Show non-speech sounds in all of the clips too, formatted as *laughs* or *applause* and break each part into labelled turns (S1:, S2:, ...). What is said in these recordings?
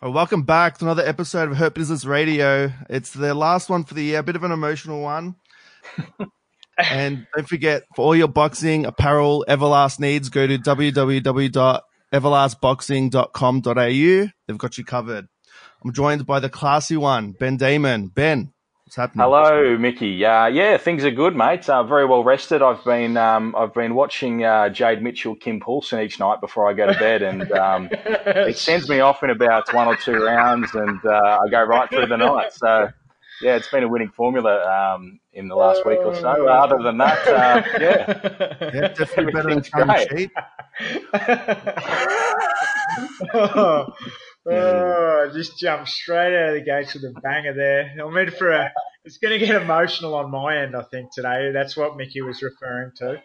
S1: Well, welcome back to another episode of Hurt Business Radio. It's the last one for the year, a bit of an emotional one. *laughs* and don't forget, for all your boxing apparel, Everlast needs, go to www.everlastboxing.com.au. They've got you covered. I'm joined by the classy one, Ben Damon. Ben, what's happening?
S2: Hello, Mickey. Uh, yeah, things are good, mate. Uh, very well rested. I've been um, I've been watching uh, Jade Mitchell, Kim Poulsen each night before I go to bed, and um, it *laughs* sends me off in about one or two rounds, and uh, I go right through the night. So. Yeah, it's been a winning formula um, in the last week or so. Uh, other than that, uh, yeah, *laughs*
S1: yeah, definitely better than Tommy Sheet. *laughs*
S3: oh, just jumped straight out of the gates with a banger there. I mean, for a, it's going to get emotional on my end, I think today. That's what Mickey was referring to.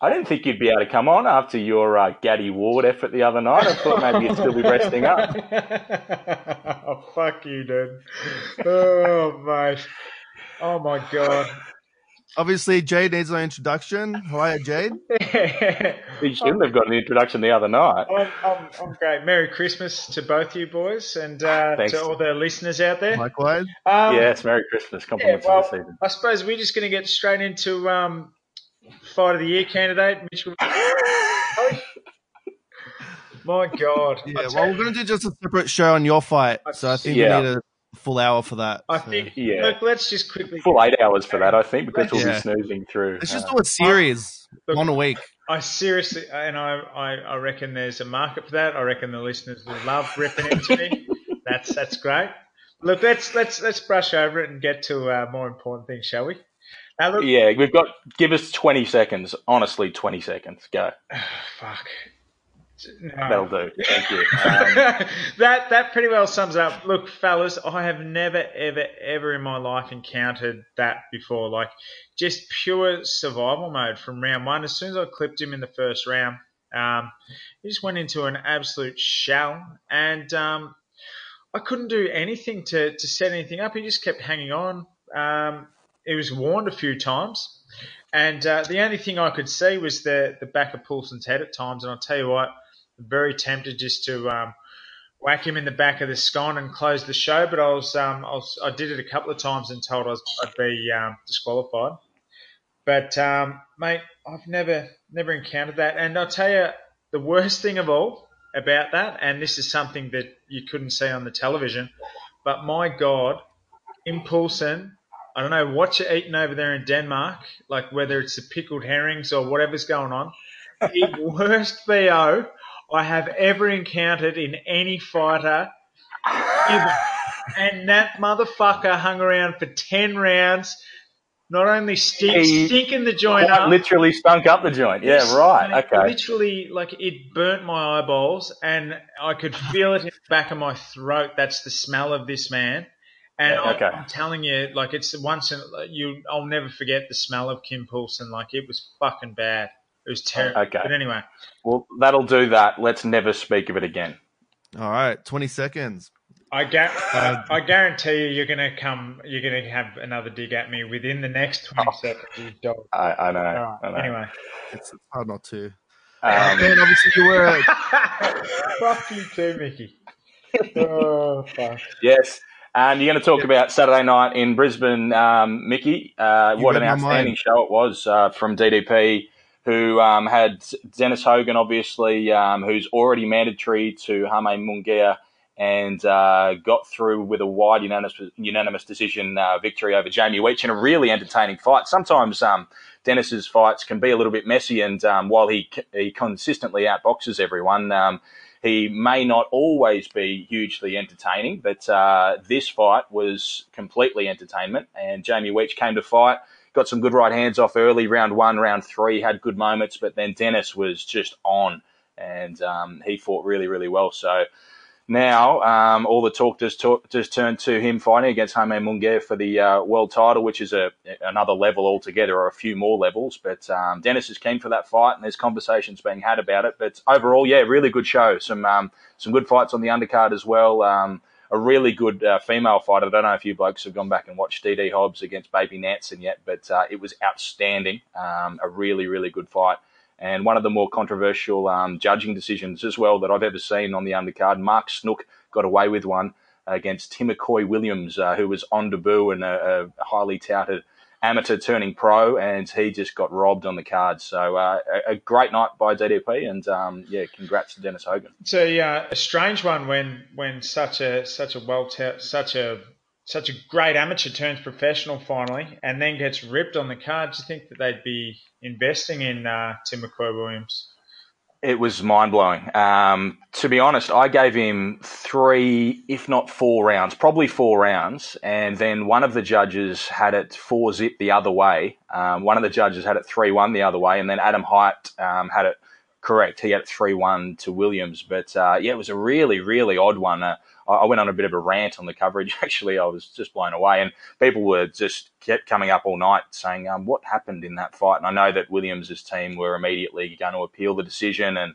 S2: I didn't think you'd be able to come on after your uh, Gatti Ward effort the other night. I thought maybe you'd still be resting up. *laughs*
S3: oh, fuck you, dude. Oh, mate. Oh, my God.
S1: Obviously, Jade needs no introduction. Hiya, Jade. *laughs*
S2: you shouldn't have got an introduction the other night.
S3: I'm, I'm, I'm great. Merry Christmas to both you boys and uh, to all the listeners out there.
S1: Likewise.
S2: Um, yes, Merry Christmas. Compliments yeah, well, for the season.
S3: I suppose we're just going to get straight into um, fight of the year candidate, Mitchell. *laughs* My God.
S1: Yeah, well, we're going to do just a separate show on your fight. So I think yeah. we need a full hour for that.
S3: I
S1: so.
S3: think, yeah. Look, let's just quickly.
S2: Full eight hours for that, I think, because we'll yeah. be snoozing through.
S1: Let's uh, just do a series, look, one a week.
S3: I seriously, and I, I, I reckon there's a market for that. I reckon the listeners will love ripping into me. *laughs* That's that's great. Look, let's let's let's brush over it and get to uh, more important things, shall we?
S2: Look, yeah, we've got. Give us twenty seconds. Honestly, twenty seconds. Go. *sighs*
S3: fuck.
S2: No. That'll do. Thank you. *laughs*
S3: Um, that that pretty well sums up. Look, fellas, I have never, ever, ever in my life encountered that before. Like just pure survival mode from round one. As soon as I clipped him in the first round, um, he just went into an absolute shell, and um, I couldn't do anything to to set anything up. He just kept hanging on. Um, he was warned a few times, and uh, the only thing I could see was the the back of Poulsen's head at times. And I'll tell you what very tempted just to um, whack him in the back of the scone and close the show. But I was, um, I, was I did it a couple of times and told I I'd be um, disqualified. But um, mate, I've never never encountered that. And I'll tell you the worst thing of all about that, and this is something that you couldn't see on the television, but my God, in Poulsen, I don't know what you're eating over there in Denmark, like whether it's the pickled herrings or whatever's going on. The *laughs* worst BO I have ever encountered in any fighter ever. *laughs* and that motherfucker hung around for 10 rounds. Not only stink, stinking the joint up.
S2: Literally stunk up the joint. Yeah, right. Okay.
S3: Literally, like, it burnt my eyeballs and I could feel it in the back of my throat. That's the smell of this man. And yeah, okay. I'm, I'm, telling you, like, it's once in, you, I'll never forget the smell of Kim Poulsen. Like, it was fucking bad. It was terrible. Okay. But anyway.
S2: Well, that'll do that. Let's never speak of it again.
S1: All right, 20 seconds.
S3: I, ga- uh, I guarantee you, you're going to come, you're going to have another dig at me within the next 20 oh, seconds, you dog.
S2: I, I, know, right, I, know,
S3: Anyway.
S1: It's hard not to.
S2: Um,
S1: ben, obviously you were. *laughs*
S3: fuck you too, Mickey. Oh, fuck.
S2: Yes. And you're going to talk about Saturday night in Brisbane, um, Mickey. Uh, what an outstanding show it was uh, from DDP who um, had Dennis Hogan, obviously, um, who's already mandatory to Jaime Munguia and uh, got through with a wide unanimous, unanimous decision uh, victory over Jamie Weetch in a really entertaining fight. Sometimes um, Dennis's fights can be a little bit messy, and um, while he he consistently outboxes everyone, um, he may not always be hugely entertaining. But uh, this fight was completely entertainment, and Jamie Weetch came to fight got some good right hands off early, round one, round three, had good moments, but then Dennis was just on and um, he fought really, really well. So now um, all the talk just talk, turned to him fighting against Jaime Munguia for the uh, world title, which is a another level altogether, or a few more levels. But um, Dennis is keen for that fight, and there's conversations being had about it. But overall, yeah, really good show. Some um, some good fights on the undercard as well. A really good uh, female fighter. I don't know if you blokes have gone back and watched DD Hobbs against Baby Nansen yet, but uh, it was outstanding. Um, a really, really good fight. And one of the more controversial um, judging decisions as well that I've ever seen on the undercard. Mark Snook got away with one against Tim McCoy Williams, uh, who was on debut and a, a, highly touted amateur turning pro, and he just got robbed on the cards. So uh, a, a, great night by DDP, and um, yeah, congrats to Dennis Hogan.
S3: It's a, uh, a strange one when when such a such a well such a such a great amateur turns professional finally, and then gets ripped on the card. Do you think that they'd be investing in uh, Tim McCoy Williams?
S2: It was mind blowing. Um, to be honest, I gave him three, if not four rounds, probably four rounds. And then one of the judges had it four zip the other way. Um, one of the judges had it 3 1 the other way. And then Adam Hite um, had it correct. He had it 3 1 to Williams. But uh, yeah, it was a really, really odd one. Uh, I went on a bit of a rant on the coverage. *laughs* Actually, I was just blown away, and people were just kept coming up all night saying, um, "What happened in that fight?" And I know that Williams's team were immediately going to appeal the decision, and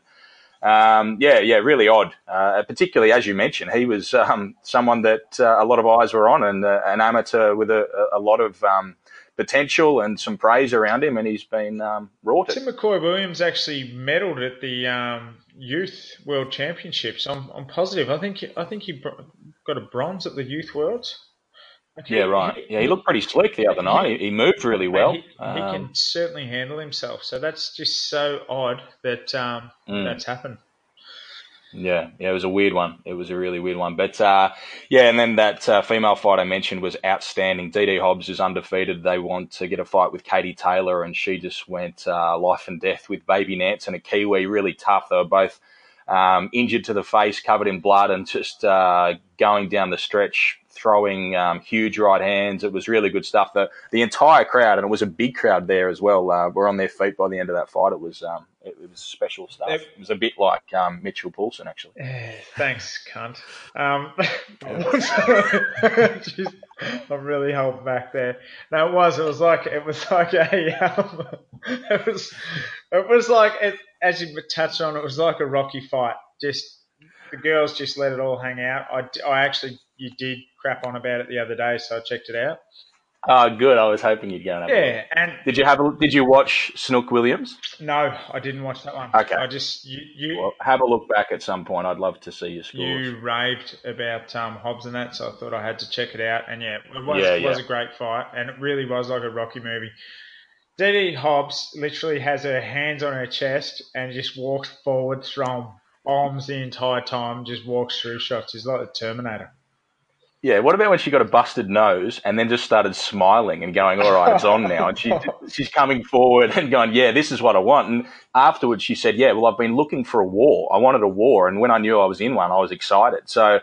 S2: um, yeah, yeah, really odd. Uh, particularly as you mentioned, he was um, someone that uh, a lot of eyes were on, and uh, an amateur with a, a lot of um, potential and some praise around him, and he's been um, wrought.
S3: Tim McCoy Williams actually medalled at the um, Youth World Championships. I'm, I'm positive. I think I think he got a bronze at the Youth Worlds.
S2: Okay. Yeah, right. Yeah, he looked pretty slick the other night. He, he moved really well.
S3: He, um, can certainly handle himself. So that's just so odd that um, mm. that's happened.
S2: Yeah, yeah, it was a weird one. It was a really weird one. But uh, yeah, and then that uh, female fight I mentioned was outstanding. DD Hobbs is undefeated. They want to get a fight with Katie Taylor, and she just went uh, life and death with Baby Nance and a Kiwi. Really tough. They were both um, injured to the face, covered in blood, and just uh, going down the stretch throwing um, huge right hands. It was really good stuff. The the entire crowd, and it was a big crowd there as well, uh, were on their feet by the end of that fight. It was um, it, it was special stuff. It, it was a bit like um, Mitchell Poulsen, actually.
S3: thanks, cunt. Um, *laughs* I'm really held back there. No, it was. It was like it was like a. *laughs* Um, it was. It was like it, as you touched on. It was like a Rocky fight. Just the girls just let it all hang out. I, I actually you did crap on about it the other day, so I checked it out.
S2: Oh, good. I was hoping you'd go.
S3: And yeah, and
S2: did you have? A, did you watch Snook Williams?
S3: No, I didn't watch that one.
S2: Okay,
S3: I just you, you
S2: well, have a look back at some point. I'd love to see your scores.
S3: You raved about um, Hobbs and that, so I thought I had to check it out. And yeah, it was, yeah, it was a great fight, and it really was like a Rocky movie. DD Hobbs literally has her hands on her chest and just walks forward, throwing bombs the entire time, just walks through shots. He's like the Terminator.
S2: Yeah, what about when she got a busted nose and then just started smiling and going, "All right, it's on now," and she *laughs* she's coming forward and going, "Yeah, this is what I want." And afterwards, she said, "Yeah, well, I've been looking for a war. I wanted a war, and when I knew I was in one, I was excited." So,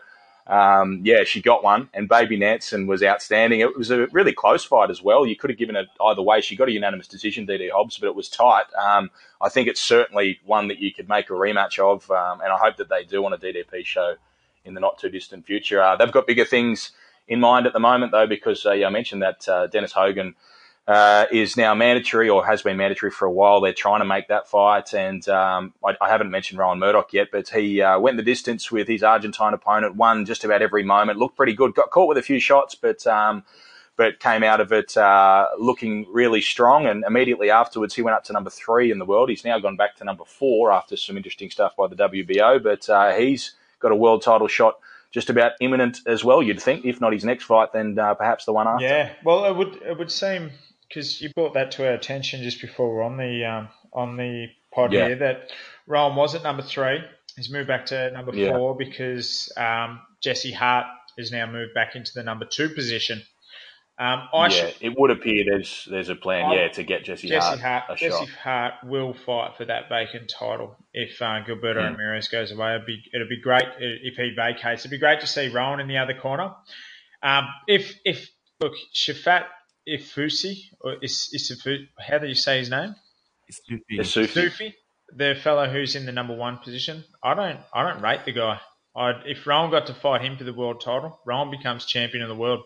S2: um, yeah, she got one, and Baby Nansen was outstanding. It was a really close fight as well. You could have given it either way. She got a unanimous decision, DD Hobbs, but it was tight. Um, I think it's certainly one that you could make a rematch of, um, and I hope that they do on a DDP show in the not too distant future. Uh, they've got bigger things in mind at the moment, though, because uh, yeah, I mentioned that uh, Dennis Hogan uh, is now mandatory or has been mandatory for a while. They're trying to make that fight, and um, I, I, haven't mentioned Rohan Murdock yet, but he uh, went the distance with his Argentine opponent, won just about every moment, looked pretty good, got caught with a few shots, but. Um, but came out of it uh, looking really strong. And immediately afterwards, he went up to number three in the world. He's now gone back to number four after some interesting stuff by the WBO. But uh, he's got a world title shot just about imminent as well. You'd think, if not his next fight, then uh, perhaps the one after.
S3: Yeah, well, it would it would seem because you brought that to our attention just before we're on the um, on the pod yeah. here that Rohan was at number three. He's moved back to number yeah. four because um, Jesse Hart has now moved back into the number two position. Um,
S2: I yeah, should, it would appear there's there's a plan, I, yeah, to get Jesse, Jesse Hart, Hart
S3: Jesse shot. Hart will fight for that vacant title if uh, Gilberto mm. Ramirez goes away. It'd be it'd be great if he vacates. It'd be great to see Rohan in the other corner. Um, if if look Shafat Ifusi or is is how do you say his name?
S2: Sufi.
S3: Sufi, the fellow who's in the number one position. I don't I don't rate the guy. I'd, if Rohan got to fight him for the world title, Rohan becomes champion of the world.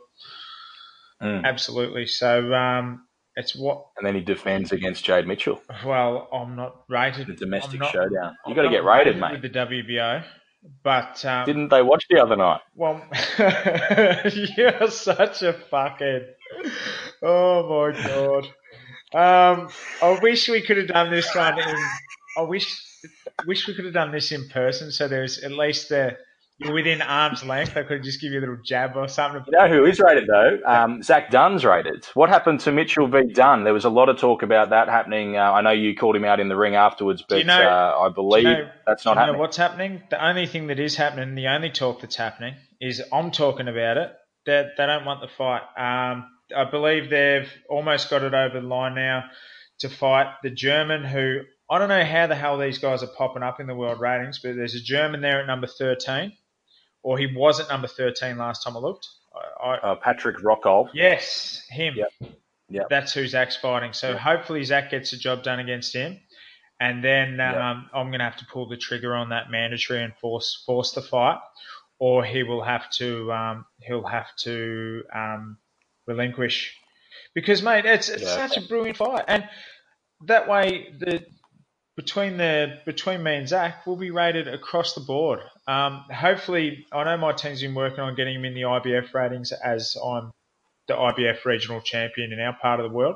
S3: Mm. Absolutely. So um, it's what.
S2: And then he defends against Jade Mitchell.
S3: Well, I'm not rated.
S2: The domestic not, showdown. You got to get rated, mate.
S3: With the WBO. But um,
S2: didn't they watch the other night?
S3: Well, *laughs* you're such a fucking. Oh my god. Um, I wish we could have done this one in. I wish wish we could have done this in person. So there's at least the you're within arm's length. I could just give you a little jab or something.
S2: You know who is rated though? Um, Zach Dunn's rated. What happened to Mitchell v Dunn? There was a lot of talk about that happening. Uh, I know you called him out in the ring afterwards, but you know, uh, I believe you know, that's not happening.
S3: what's happening? The only thing that is happening, the only talk that's happening, is I'm talking about it. They, they don't want the fight. Um, I believe they've almost got it over the line now to fight the German who I don't know how the hell these guys are popping up in the world ratings, but there's a German there at number 13, or he was at number 13 last time I looked. I, I,
S2: uh, Patrick Rokohl.
S3: Yes, him.
S2: Yep. Yep.
S3: That's who Zach's fighting. So yep. hopefully Zach gets the job done against him. And then um, I'm going to have to pull the trigger on that mandatory and force force the fight, or he will have to um, he'll have to um, relinquish because mate, it's, it's yeah. such a brilliant fight, and that way the between the between me and Zach, we'll be rated across the board. Um, hopefully, I know my team's been working on getting him in the IBF ratings as I'm the IBF regional champion in our part of the world.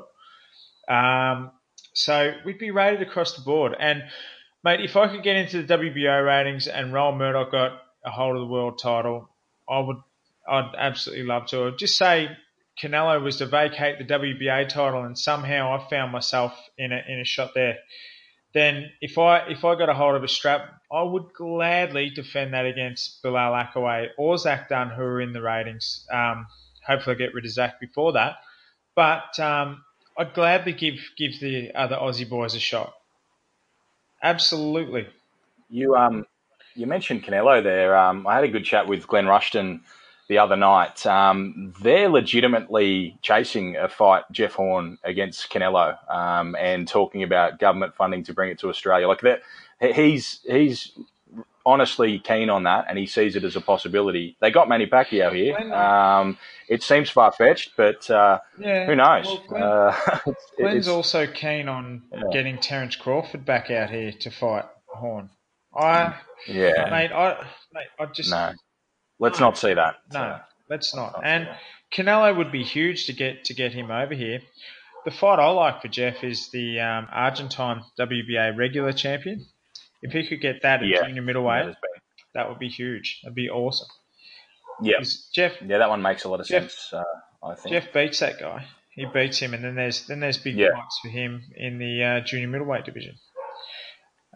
S3: Um, so we'd be rated across the board. And mate, if I could get into the WBO ratings and Rohan Murdock got a hold of the world title, I would. I'd absolutely love to. I'd just say Canelo was to vacate the WBA title, and somehow I found myself in a in a shot there then if I if I got a hold of a strap, I would gladly defend that against Bilal Akkawy or Zach Dunn, who are in the ratings. Um, hopefully, I get rid of Zach before that. But um, I'd gladly give give the other Aussie boys a shot. Absolutely.
S2: You um you mentioned Canelo there. Um, I had a good chat with Glenn Rushton the other night. Um, they're legitimately chasing a fight, Jeff Horn against Canelo, um, and talking about government funding to bring it to Australia. Like that, he's he's honestly keen on that, and he sees it as a possibility. They got Manny Pacquiao here. Um, it seems far fetched, but uh, yeah, who knows? Well, Glenn,
S3: uh, Glenn's *laughs* also keen on yeah. getting Terence Crawford back out here to fight Horn. I yeah, mate, I mate, I just
S2: no. Let's not say that.
S3: No, let's not. And Canelo would be huge to get to get him over here. The fight I like for Jeff is the um, Argentine WBA regular champion. If he could get that at yeah, junior middleweight, that would be huge. That'd be awesome.
S2: Yeah,
S3: Jeff.
S2: Yeah, that one makes a lot of Jeff, sense. Uh, I think
S3: Jeff beats that guy. He beats him, and then there's then there's big yeah. fights for him in the uh, junior middleweight division.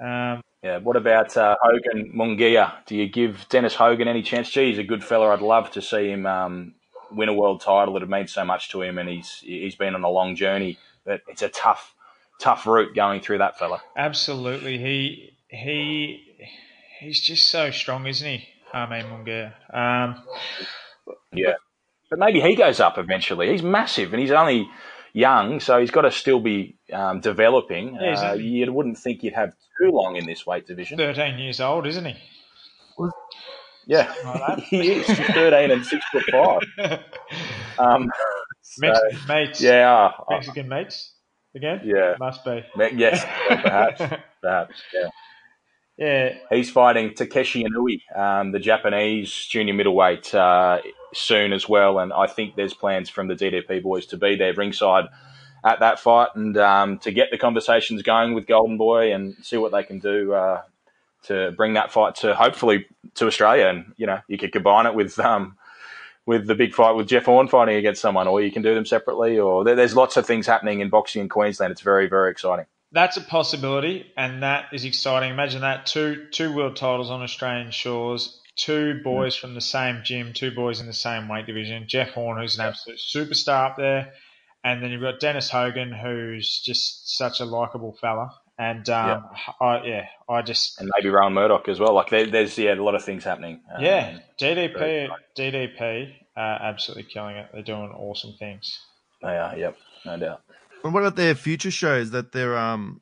S3: Um,
S2: yeah. What about uh, Hogan Munguia? Do you give Dennis Hogan any chance? Gee, he's a good fella. I'd love to see him um, win a world title. It would mean so much to him, and he's he's been on a long journey. But it's a tough tough route going through that fella.
S3: Absolutely. He he he's just so strong, isn't he? Jaime Munguia. Um,
S2: yeah. But maybe he goes up eventually. He's massive, and he's only young, so he's got to still be um, developing. Yeah, uh, you wouldn't think you'd have too long in this weight division.
S3: 13 years old, isn't he?
S2: Yeah, like *laughs* he is 13 and six foot five. *laughs* Um, *laughs*
S3: Mexican mates.
S2: Yeah,
S3: Mexican uh, mates again.
S2: Yeah,
S3: must be.
S2: Yes, perhaps, perhaps. Yeah.
S3: Yeah.
S2: He's fighting Takeshi Inoue, um, the Japanese junior middleweight, uh, soon as well. And I think there's plans from the DDP boys to be there ringside at that fight and um, to get the conversations going with Golden Boy and see what they can do uh, to bring that fight to hopefully to Australia. And you know, you could combine it with um, with the big fight with Jeff Horn fighting against someone, or you can do them separately. Or there's lots of things happening in boxing in Queensland. It's very very exciting.
S3: That's a possibility, and that is exciting. Imagine that two two world titles on Australian shores, two boys from the same gym, two boys in the same weight division. Jeff Horn, who's an absolute superstar up there, and then you've got Dennis Hogan, who's just such a likable fella. And um, yeah. I, yeah, I just
S2: and maybe Rohan Murdock as well. Like there, there's yeah a lot of things happening.
S3: Um, yeah, DDP, DDP, uh, absolutely killing it. They're doing awesome things.
S2: They are. Yep, no doubt.
S1: And what about their future shows that they're um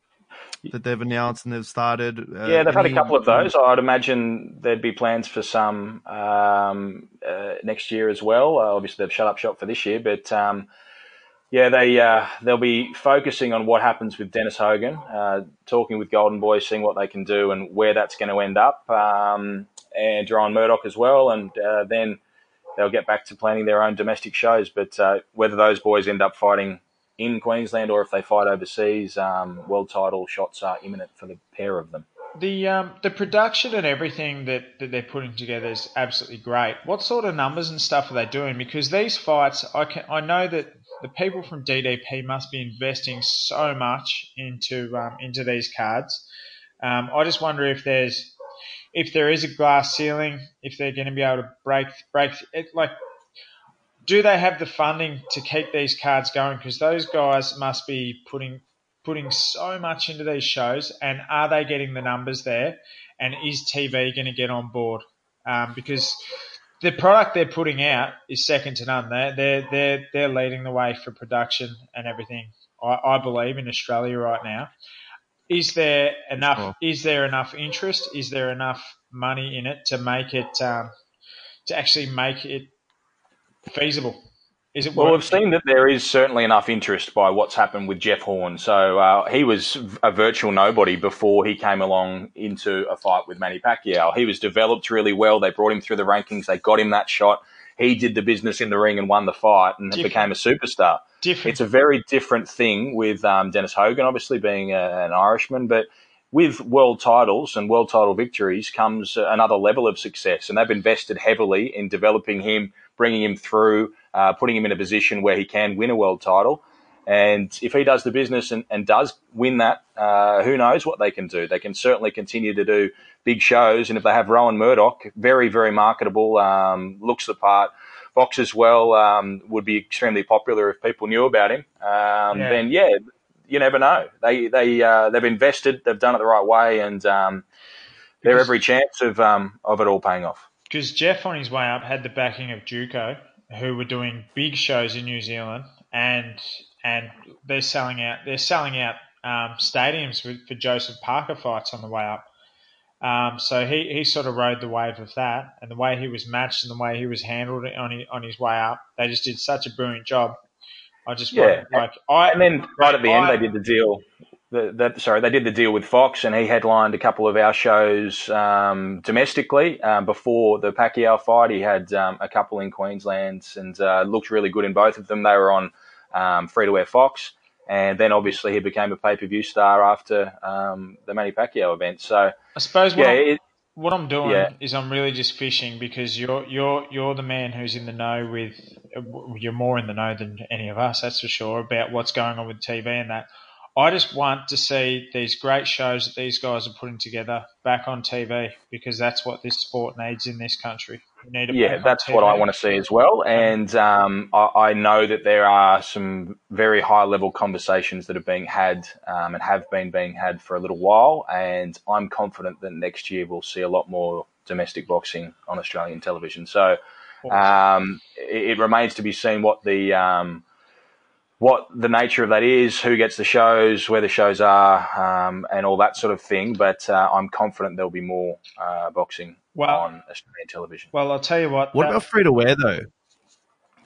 S1: that they've announced and they've started?
S2: Uh, yeah, they've any... had a couple of those. I'd imagine there'd be plans for some um, uh, next year as well. Uh, obviously, they've shut up shop for this year, but um, yeah, they uh, they'll be focusing on what happens with Dennis Hogan, uh, talking with Golden Boys, seeing what they can do and where that's going to end up, um, and Rohan Murdock as well, and uh, then they'll get back to planning their own domestic shows. But uh, whether those boys end up fighting in Queensland or if they fight overseas, um, world title shots are imminent for the pair of them.
S3: the um, the production and everything that, that they're putting together is absolutely great. What sort of numbers and stuff are they doing? Because these fights, I can I know that the people from DDP must be investing so much into um, into these cards. Um, I just wonder if there's if there is a glass ceiling, if they're going to be able to break break it. Like, do they have the funding to keep these cards going? Because those guys must be putting putting so much into these shows, and are they getting the numbers there? And is TV going to get on board? Um, because the product they're putting out is second to none. They're they're they're, they're leading the way for production and everything. I, I believe in Australia right now. Is there enough? Sure. Is there enough interest? Is there enough money in it to make it um, to actually make it feasible? Is it
S2: well, we've seen that there is certainly enough interest by what's happened with Jeff Horn. So uh, he was a virtual nobody before he came along into a fight with Manny Pacquiao. He was developed really well. They brought him through the rankings. They got him that shot. He did the business in the ring and won the fight and different. became a superstar. Different. It's a very different thing with um, Dennis Hogan, obviously being a, an Irishman, but with world titles and world title victories comes another level of success. And they've invested heavily in developing him, bringing him through uh, putting him in a position where he can win a world title. And if he does the business and, and does win that, uh, who knows what they can do? They can certainly continue to do big shows. And if they have Rohan Murdock, very, very marketable, um, looks the part, boxes well, um, would be extremely popular if people knew about him. Um, yeah. Then, yeah, you never know. They, they, uh, they've invested, they've done it the right way, and um, they're every chance of, um, of it all paying off.
S3: Because Jeff, on his way up, had the backing of Duco who were doing big shows in New Zealand, and and they're selling out they're selling out um, stadiums for, for, Joseph Parker fights on the way up. Um, so he, he sort of rode the wave of that, and the way he was matched and the way he was handled on his, on his way up, they just did such a brilliant job. I just yeah, like I
S2: and then right at the I, end they did the deal the, sorry, they did the deal with Fox, and he headlined a couple of our shows um, domestically um, before the Pacquiao fight. He had um, a couple in Queensland, and uh, looked really good in both of them. They were on um, free to air Fox, and then obviously he became a pay per view star after um, the Manny Pacquiao event. So
S3: I suppose what, yeah, I'm, it, what I'm doing yeah. is I'm really just fishing because you're you're you're the man who's in the know with you're more in the know than any of us, that's for sure, about what's going on with TV and that. I just want to see these great shows that these guys are putting together back on TV because that's what this sport needs in this country.
S2: yeah, that's what I want to see as well. And um, I, I, know that there are some very high level conversations that are being had um, and have been being had for a little while. And I'm confident that next year we'll see a lot more domestic boxing on Australian television. So um, it, it, remains to be seen what the um, what the nature of that is, who gets the shows, where the shows are, um, and all that sort of thing. But uh, I'm confident there'll be more uh, boxing well, on Australian television.
S3: Well, I'll tell you what.
S1: What that... about free to wear though?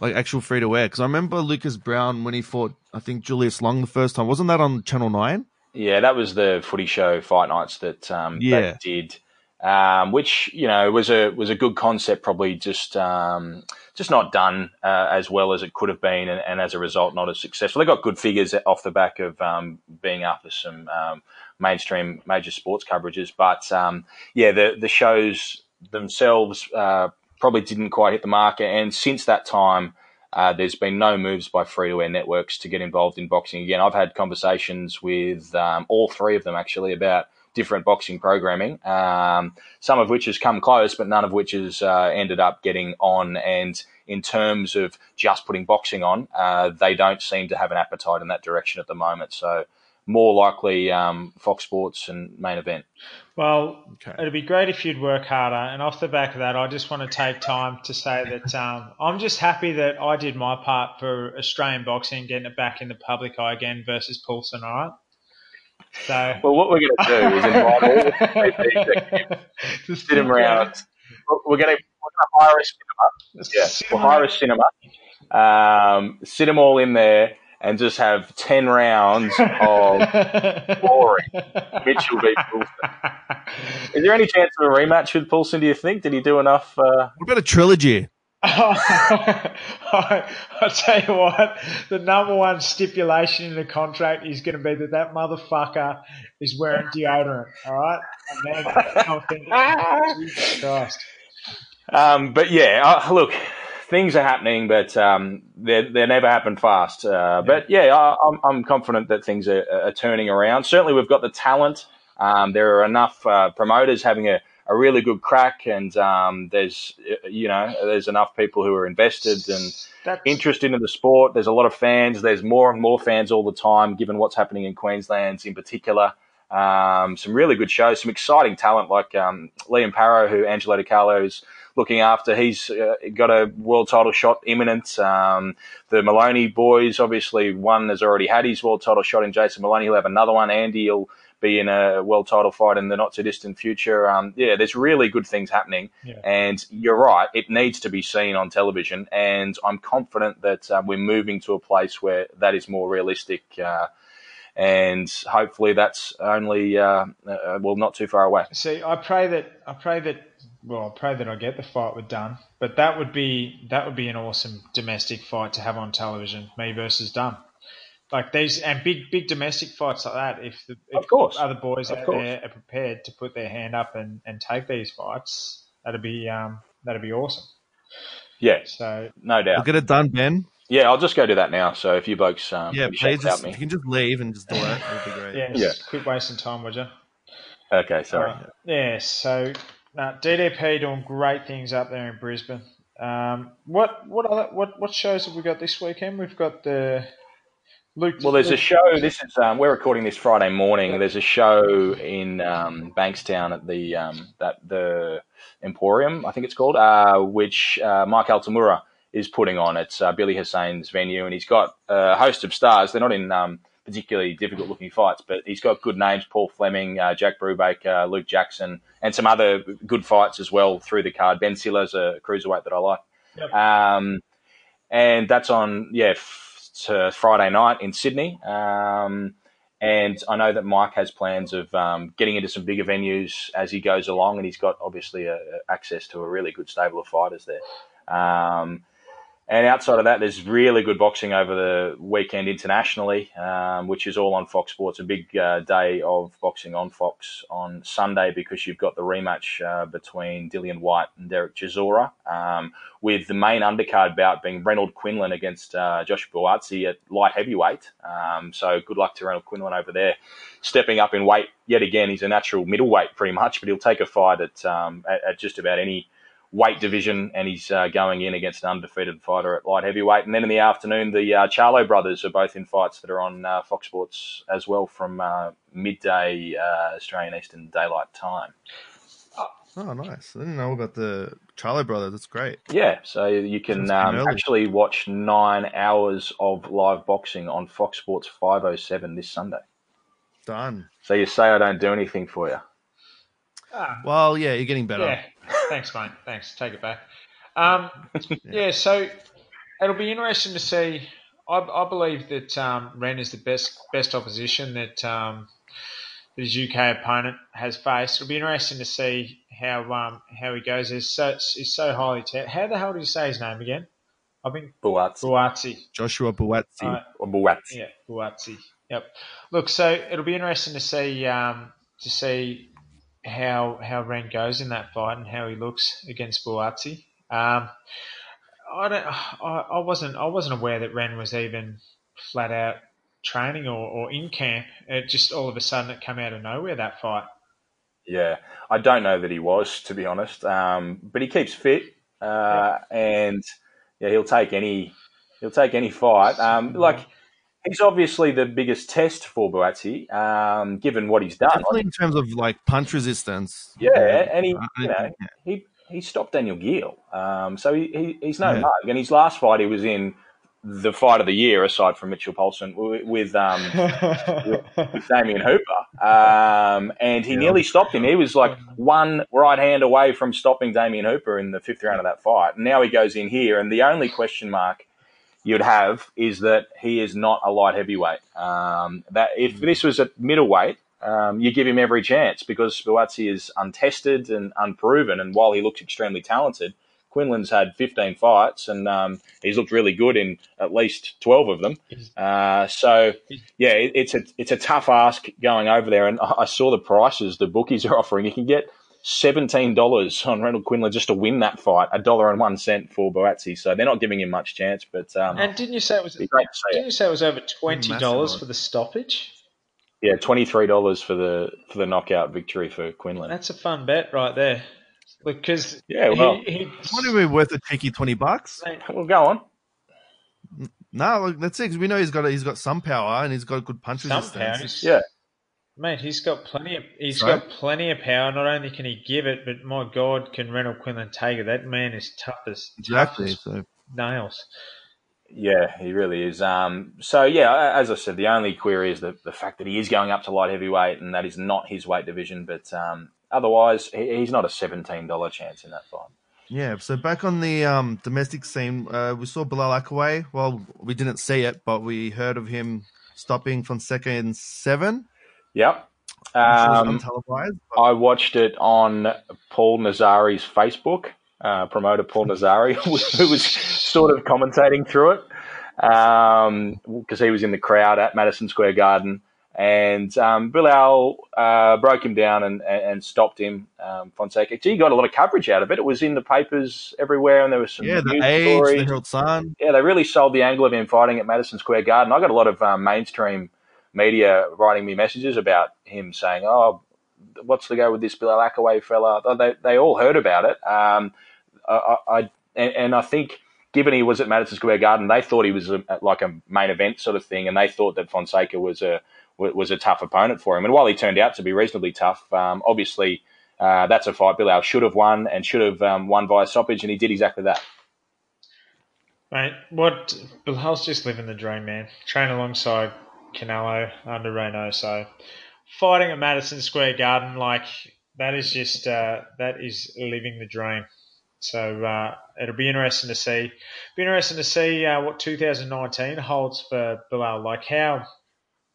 S1: Like actual free to wear? Because I remember Lucas Browne when he fought, I think Julius Long the first time. Wasn't that on Channel Nine?
S2: Yeah, that was the footy show fight nights that um, yeah. that did um, which you know was a was a good concept. Probably just um, just not done uh, as well as it could have been, and, and, as a result, not as successful. They got good figures off the back of um, being after some um, mainstream major sports coverages, but um, yeah, the the shows themselves uh, probably didn't quite hit the market, And since that time. Uh, there's been no moves by free to air networks to get involved in boxing again. I've had conversations with um, all three of them actually about different boxing programming, um, some of which has come close, but none of which has uh, ended up getting on. And in terms of just putting boxing on, uh, they don't seem to have an appetite in that direction at the moment. So more likely um, Fox Sports and main event.
S3: Well, okay. it'd be great if you'd work harder. And off the back of that, I just want to take time to say *laughs* that um, I'm just happy that I did my part for Australian boxing, getting it back in the public eye again versus Poulsen, all right?
S2: So, *laughs* well, what we're going to do is *laughs* invite all the to sit them around. We're going to hire a cinema. Yeah, we'll hire a cinema. Um, sit them all in there and just have 10 rounds of *laughs* boring Mitchell v. Poulsen. Is there any chance of a rematch with Poulsen, do you think? Did he do enough? Uh...
S1: What about a trilogy? *laughs*
S3: I, I tell you what, the number one stipulation in the contract is going to be that that motherfucker is wearing deodorant. All right, I'll think, *laughs* Jesus Christ.
S2: Um, but yeah, uh, look, things are happening, but um, they they never happen fast. Uh, but yeah, I, I'm, I'm confident that things are, are, turning around. Certainly, we've got the talent. Um, there are enough uh, promoters having a, a really good crack, and um, there's you know there's enough people who are invested and That's... interested in the sport. There's a lot of fans. There's more and more fans all the time, given what's happening in Queensland in particular. Um, some really good shows, some exciting talent like um, Liam Paro, who Angelo DiCarlo's looking after. He's uh, got a world title shot imminent. Um, the Moloney boys, obviously, one has already had his world title shot in Jason Moloney. He'll have another one. Andy will be in a world title fight in the not too distant future. Um, yeah, there's really good things happening. Yeah. And you're right, it needs to be seen on television. And I'm confident that uh, we're moving to a place where that is more realistic. Uh, and hopefully that's only uh, uh well not too far away.
S3: See, I pray that I pray that well, I pray that I get the fight with Dunn, but that would be that would be an awesome domestic fight to have on television. Me versus Dunn, like these and big big domestic fights like that. If the if
S2: of course.
S3: other boys of out course. there are prepared to put their hand up and, and take these fights, that'd be um that'd be awesome.
S2: Yeah,
S3: so
S2: no doubt.
S1: We'll get it done, Ben.
S2: Yeah, I'll just go do that now. So if you folks, um,
S1: yeah, please, just, me. you can just leave and just do it. That'd be great.
S3: Yeah, yeah. quit wasting time, would you?
S2: Okay, sorry.
S3: Uh, yeah, so now, DDP doing great things up there in Brisbane. Um, what what other what what shows have we got this weekend? We've got the Luke.
S2: Well, there's a show. This is um, we're recording this Friday morning. There's a show in um, Bankstown at the um, that the Emporium, I think it's called, uh, which uh, Mike Altamura is putting on. It's uh, Billy Hussein's venue, and he's got a host of stars. They're not in um, particularly difficult looking fights, but he's got good names: Paul Fleming, uh, Jack Brubaker, Luke Jackson, and some other good fights as well through the card. Ben Siller's a cruiserweight that I like, yep. um, and that's on yeah f- Friday night in Sydney. Um, and I know that Mike has plans of um, getting into some bigger venues as he goes along, and he's got obviously a access to a really good stable of fighters there. Um, and outside of that, there's really good boxing over the weekend internationally, um, which is all on Fox Sports. A big uh, day of boxing on Fox on Sunday because you've got the rematch uh, between Dillian Whyte and Derek Chisora, um, with the main undercard bout being Renold Quinlan against uh, Josh Buatsi at light heavyweight. Um, so good luck to Renold Quinlan over there, stepping up in weight yet again. He's a natural middleweight pretty much, but he'll take a fight at, um, at, at just about any weight division, and he's uh, going in against an undefeated fighter at light heavyweight. And then in the afternoon, the uh, Charlo brothers are both in fights that are on uh, Fox Sports as well from uh, midday uh, Australian Eastern Daylight Time.
S1: Oh, nice! I didn't know about the Charlo brothers. That's great.
S2: Yeah, so you can um, actually watch nine hours of live boxing on Fox Sports 507 this Sunday.
S1: Done.
S2: So you say I don't do anything for you.
S1: Ah. Well, yeah, you're getting better.
S3: Yeah. Thanks, mate. Thanks. Take it back. Um, *laughs* yeah. so it'll be interesting to see. I, I believe that um, Ren is the best best opposition that um, his UK opponent has faced. It'll be interesting to see how um, how he goes. He's so he's so highly te- How the hell do you say his name again? I think
S2: Buatsi.
S3: Buatsi.
S1: Joshua Buatsi. Uh,
S2: or Buatsi.
S3: Yeah, Buatsi. Yep. Look, so it'll be interesting to see um, to see how how Ren goes in that fight and how he looks against Buatsi. Um, I don't. I, I, wasn't. I wasn't aware that Ren was even flat out training or, or in camp. It just all of a sudden it came out of nowhere that fight.
S2: Yeah, I don't know that he was to be honest. Um, but he keeps fit, uh, yeah. and yeah, he'll take any he'll take any fight. Um, like he's obviously the biggest test for Buatsi, um, given what he's done.
S1: Definitely in terms of like punch resistance.
S2: Yeah, and he, you know, he he stopped Daniel Geale, um, so he, he, he's no yeah. mug. And his last fight, he was in the fight of the year, aside from Mitchell Poulsen, with um, *laughs* with, with Damien Hooper, um, and he yeah. nearly stopped him. He was like one right hand away from stopping Damien Hooper in the fifth round of that fight. And now he goes in here, and the only question mark you'd have is that he is not a light heavyweight. Um, that if this was a middleweight, um, you give him every chance because Buatsi is untested and unproven. And while he looks extremely talented, Quinlan's had 15 fights and um, he's looked really good in at least 12 of them. Uh, so yeah, it, it's a it's a tough ask going over there. And I saw the prices the bookies are *laughs* offering. You can get seventeen dollars on Randall Quinlan just to win that fight, a dollar and one cent for Buatsi. So they're not giving him much chance. But um,
S3: and didn't you say it was didn't it. you say it was over twenty dollars for the stoppage?
S2: Yeah, twenty three dollars for the for the knockout victory for Quinlan.
S3: That's a fun bet right there. Because
S2: yeah, well,
S1: he, he, would be worth a cheeky twenty bucks?
S2: Well, go on.
S1: No, look, that's it. Cause we know he's got a, he's got some power and he's got good punches. Some power.
S2: Yeah,
S3: Mate, he's got plenty of he's Sorry? got plenty of power. Not only can he give it, but my God, can Randall Quinlan take it? That man is tough as exactly tough as so. nails.
S2: Yeah, he really is. Um, so yeah, as I said, the only query is the, the fact that he is going up to light heavyweight, and that is not his weight division. But um, otherwise, he, he's not a seventeen dollar chance in that fight.
S1: Yeah, so back on the um, domestic scene, uh, we saw Bilal Akkawy. Well, we didn't see it, but we heard of him stopping Fonseca in seven.
S2: Yep. Um, I watched it on Paul Nazari's Facebook. Uh, promoter Paul *laughs* Nazari, *laughs* who was sort of commentating through it because um, he was in the crowd at Madison Square Garden. And um, Bilal uh, broke him down and, and stopped him. Um, Fonseca, he got a lot of coverage out of it. It was in the papers everywhere, and there was some
S1: yeah, the age, stories. the Herald Sun.
S2: Yeah, they really sold the angle of him fighting at Madison Square Garden. I got a lot of um, mainstream media writing me messages about him saying, "Oh, what's the go with this Bill Akkawy fella?" They they all heard about it. Um, I, I and, and, I think given he was at Madison Square Garden, they thought he was a, like a main event sort of thing, and they thought that Fonseca was a was a tough opponent for him. And while he turned out to be reasonably tough, um, obviously uh, that's a fight Bill Bilal should have won and should have um, won via stoppage, and he did exactly that.
S3: Mate, what Bilal's just living the dream, man. Train alongside Canelo under Reno. So Fighting at Madison Square Garden, like that is just uh, that is living the dream. So uh, it'll be interesting to see. Be interesting to see uh, what 2019 holds for Bilal. Like how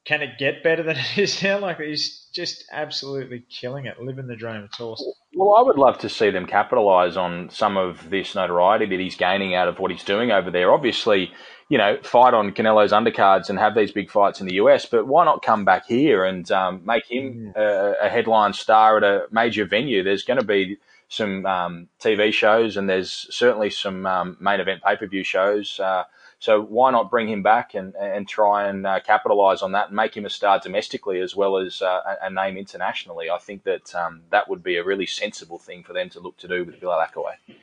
S3: can it get better than *laughs* it is now? Like he's just absolutely killing it, living the dream. It's awesome.
S2: Well, I would love to see them capitalise on some of this notoriety that he's gaining out of what he's doing over there. Obviously, you know, fight on Canelo's undercards and have these big fights in the US, but why not come back here and um, make him a, a, headline star at a major venue? There's going to be some um, TV shows and there's certainly some um, main event pay per view shows. Uh, so why not bring him back and, and try and uh, capitalise on that and make him a star domestically as well as uh, a, name internationally? I think that um, that would be a really sensible thing for them to look to do with Bilal Akkawy.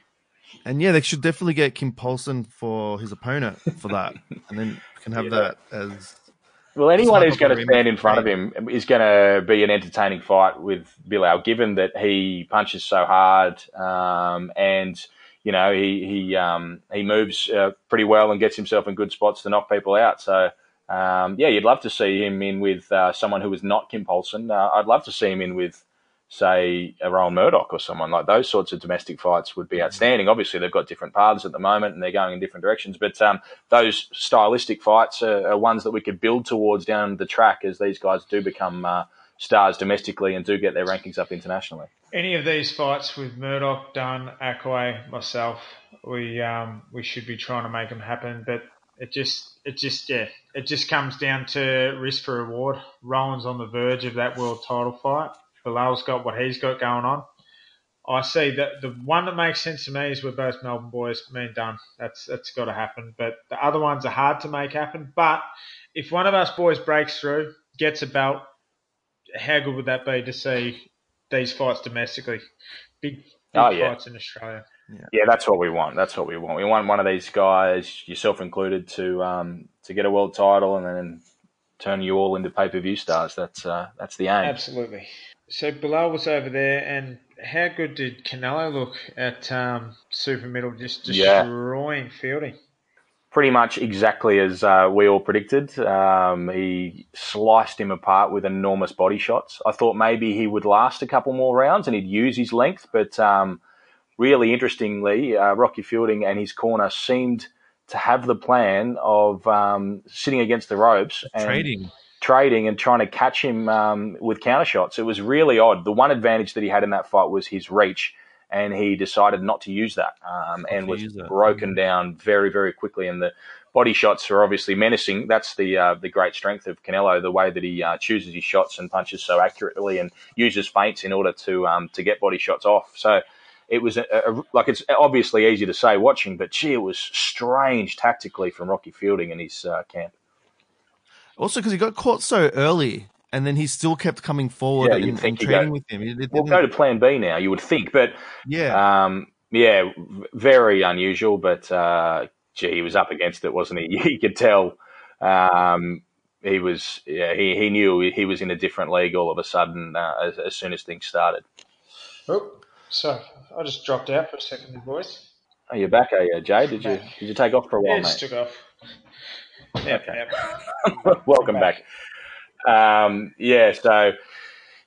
S1: And yeah, they should definitely get Kim Poulsen for his opponent for that, and then can have yeah. that as.
S2: Well, anyone who's going to stand in front of him is going to be an entertaining fight with Bilal, given that he punches so hard um, and you know, he he um, he moves uh, pretty well and gets himself in good spots to knock people out. So um, yeah, you'd love to see him in with uh, someone who is not Kim Poulsen. Uh, I'd love to see him in with say a Rohan Murdock or someone like those sorts of domestic fights would be outstanding. Obviously, they've got different paths at the moment and they're going in different directions, but um, those stylistic fights are, are, ones that we could build towards down the track as these guys do become uh, stars domestically and do get their rankings up internationally
S3: any of these fights with Murdock, Dunn, Akkawy, myself, we um, we should be trying to make them happen. But it just it just yeah it just comes down to risk for reward. Rohan's on the verge of that world title fight. Bilal's got what he's got going on. I see that the one that makes sense to me is we're both Melbourne boys, me and Dunn. That's that's got to happen. But the other ones are hard to make happen. But if one of us boys breaks through, gets a belt, how good would that be to see these fights domestically. Big, big oh, yeah. fights in Australia.
S2: Yeah. yeah. that's what we want. That's what we want. We want one of these guys, yourself included, to um, to get a world title and then turn you all into pay per view stars. That's uh, that's the aim.
S3: Absolutely. So Bilal was over there, and how good did Canelo look at um, super middle, just destroying yeah. Fielding?
S2: pretty much exactly as uh, we all predicted. Um, he sliced him apart with enormous body shots. I thought maybe he would last a couple more rounds and he'd use his length, but um, really interestingly, uh, Rocky Fielding and his corner seemed to have the plan of um, sitting against the ropes and
S1: trading.
S2: Trading and trying to catch him um, with counter shots. It was really odd. The one advantage that he had in that fight was his reach and he decided not to use that um, and was broken down very, very quickly. And the body shots are obviously menacing. That's the uh, the great strength of Canelo, the way that he uh, chooses his shots and punches so accurately and uses feints in order to um, to get body shots off. So it was a, a, like it's obviously easy to say watching, but gee, it was strange tactically from Rocky Fielding and his uh, camp.
S1: Also, because he got caught so early, and then he still kept coming forward yeah, and, and training go, with him.
S2: It, it we'll go to Plan B now. You would think, but yeah, um, yeah, very unusual. But uh, gee, he was up against it, wasn't he? *laughs* You could tell. Um, he was, yeah, he, he knew he was in a different league all of a sudden uh, as, as soon as things started.
S3: Oh, so I just dropped out for a second, boys.
S2: Oh, you're back, are you, Jay? Did you did you take off for a while,
S3: yeah,
S2: just
S3: mate? took off.
S2: Okay. *laughs* Welcome back. back. Um, yeah, so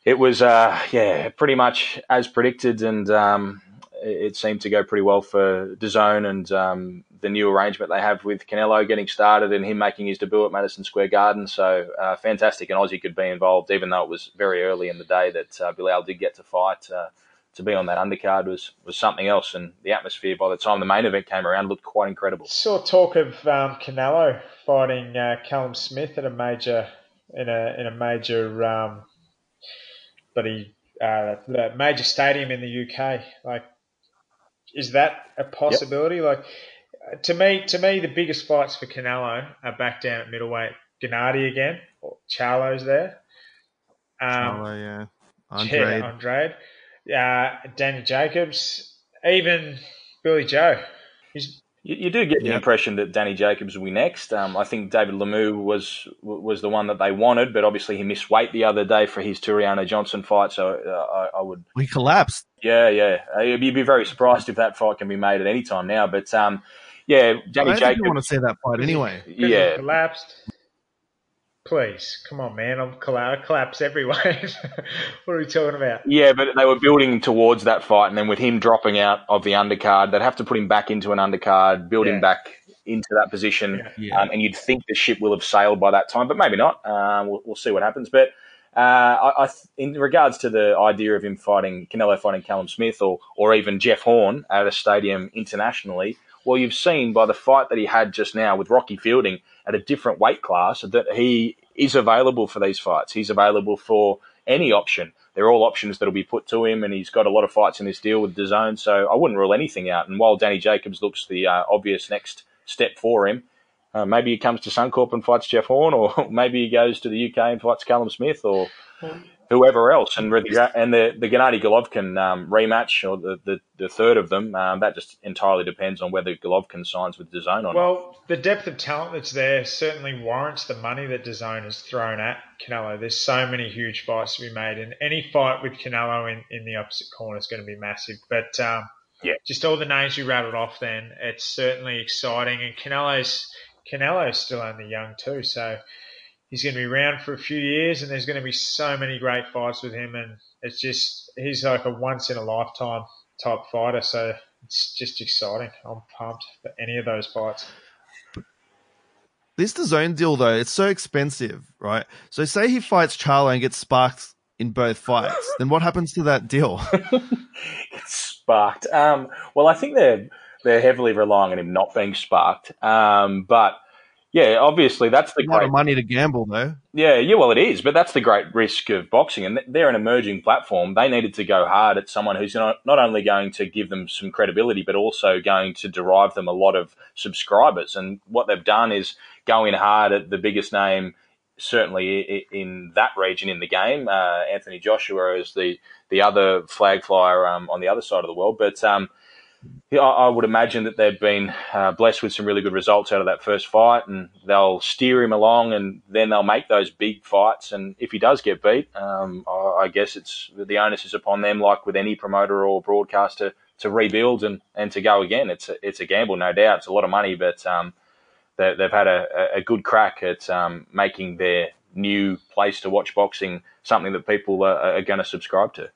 S2: it was, uh, yeah, pretty much as predicted, and um, it seemed to go pretty well for DAZN and um, the new arrangement they have with Canelo getting started and him making his debut at Madison Square Garden. So uh, fantastic, and Aussie could be involved, even though it was very early in the day that uh, Bilal did get to fight. Uh, to be on that undercard was was something else, and the atmosphere by the time the main event came around looked quite incredible.
S3: Saw talk of um, Canelo fighting uh, Callum Smith at a major in a in a major um, but he uh, major stadium in the UK. Like, is that a possibility? Yep. Like, to me, to me, the biggest fights for Canelo are back down at middleweight. Gennady again, or Charlo's there.
S1: Um, Charlo, yeah. Andrade.
S3: Yeah, Andrade uh, Danny Jacobs, even Billy Joe.
S2: He's, you, you do get the impression that Danny Jacobs will be next. Um, I think David Lemieux was was the one that they wanted, but obviously he missed weight the other day for his Tureano Johnson fight. So uh, I, I, would.
S1: He collapsed.
S2: Yeah, yeah. Uh, you'd be very surprised if that fight can be made at any time now. But um, yeah, Danny Jacobs.
S1: I want to see that fight anyway.
S2: Yeah,
S3: collapsed. Please, come on, man! I'm collapse, collapse everywhere. *laughs* what are we talking about?
S2: Yeah, but they were building towards that fight, and then with him dropping out of the undercard, they'd have to put him back into an undercard, build yeah. him back into that position, yeah. Um, and you'd think the ship will have sailed by that time, but maybe not. Um, we'll, we'll, see what happens. But uh, I, I, in regards to the idea of him fighting Canelo fighting Callum Smith or or even Jeff Horn at a stadium internationally, well, you've seen by the fight that he had just now with Rocky Fielding at a different weight class that he is available for these fights. He's available for any option. They're all options that'll be put to him, and he's got a lot of fights in this deal with DAZN. So I wouldn't rule anything out. And while Danny Jacobs looks the uh, obvious next step for him, uh, maybe he comes to Suncorp and fights Jeff Horn, or *laughs* maybe he goes to the UK and fights Callum Smith, or whoever else. And and the the Gennady Golovkin um, rematch or the, the, the, third of them, um, that just entirely depends on whether Golovkin signs with DAZN or
S3: well, not. Well, the depth of talent that's there certainly warrants the money that DAZN has thrown at Canelo. There's so many huge fights to be made, and any fight with Canelo in, in the opposite corner is going to be massive. But um, yeah, just all the names you rattled off, then it's certainly exciting. And Canelo's Canelo's still only young too, so he's going to be around for a few years, and there's going to be so many great fights with him, and it's just he's like a once in a lifetime type fighter. So it's just exciting. I'm pumped for any of those fights.
S1: This DAZN deal though, it's so expensive, right? So say he fights Charlo and gets sparked in both fights, then what happens to that deal?
S2: it's *laughs* *laughs* sparked. Um, well, I think they're they're heavily relying on him not being sparked. Um, but yeah, obviously that's the
S1: a lot of money to gamble, though.
S2: Yeah, yeah, well, it is, but that's the great risk of boxing, and they're an emerging platform. They needed to go hard at someone who's not not only going to give them some credibility, but also going to derive them a lot of subscribers. And what they've done is going hard at the biggest name, certainly in that region in the game. Uh, Anthony Joshua is the the other flag flyer um, on the other side of the world, but. Um, I would imagine that they've been uh, blessed with some really good results out of that first fight, and they'll steer him along, and then they'll make those big fights. And if he does get beat, um, I, guess it's the onus is upon them, like with any promoter or broadcaster, to rebuild and, and to go again. It's a, it's a gamble, no doubt. It's a lot of money, but um, they, have had a, a, good crack at um, making their new place to watch boxing something that people are, are going to subscribe to.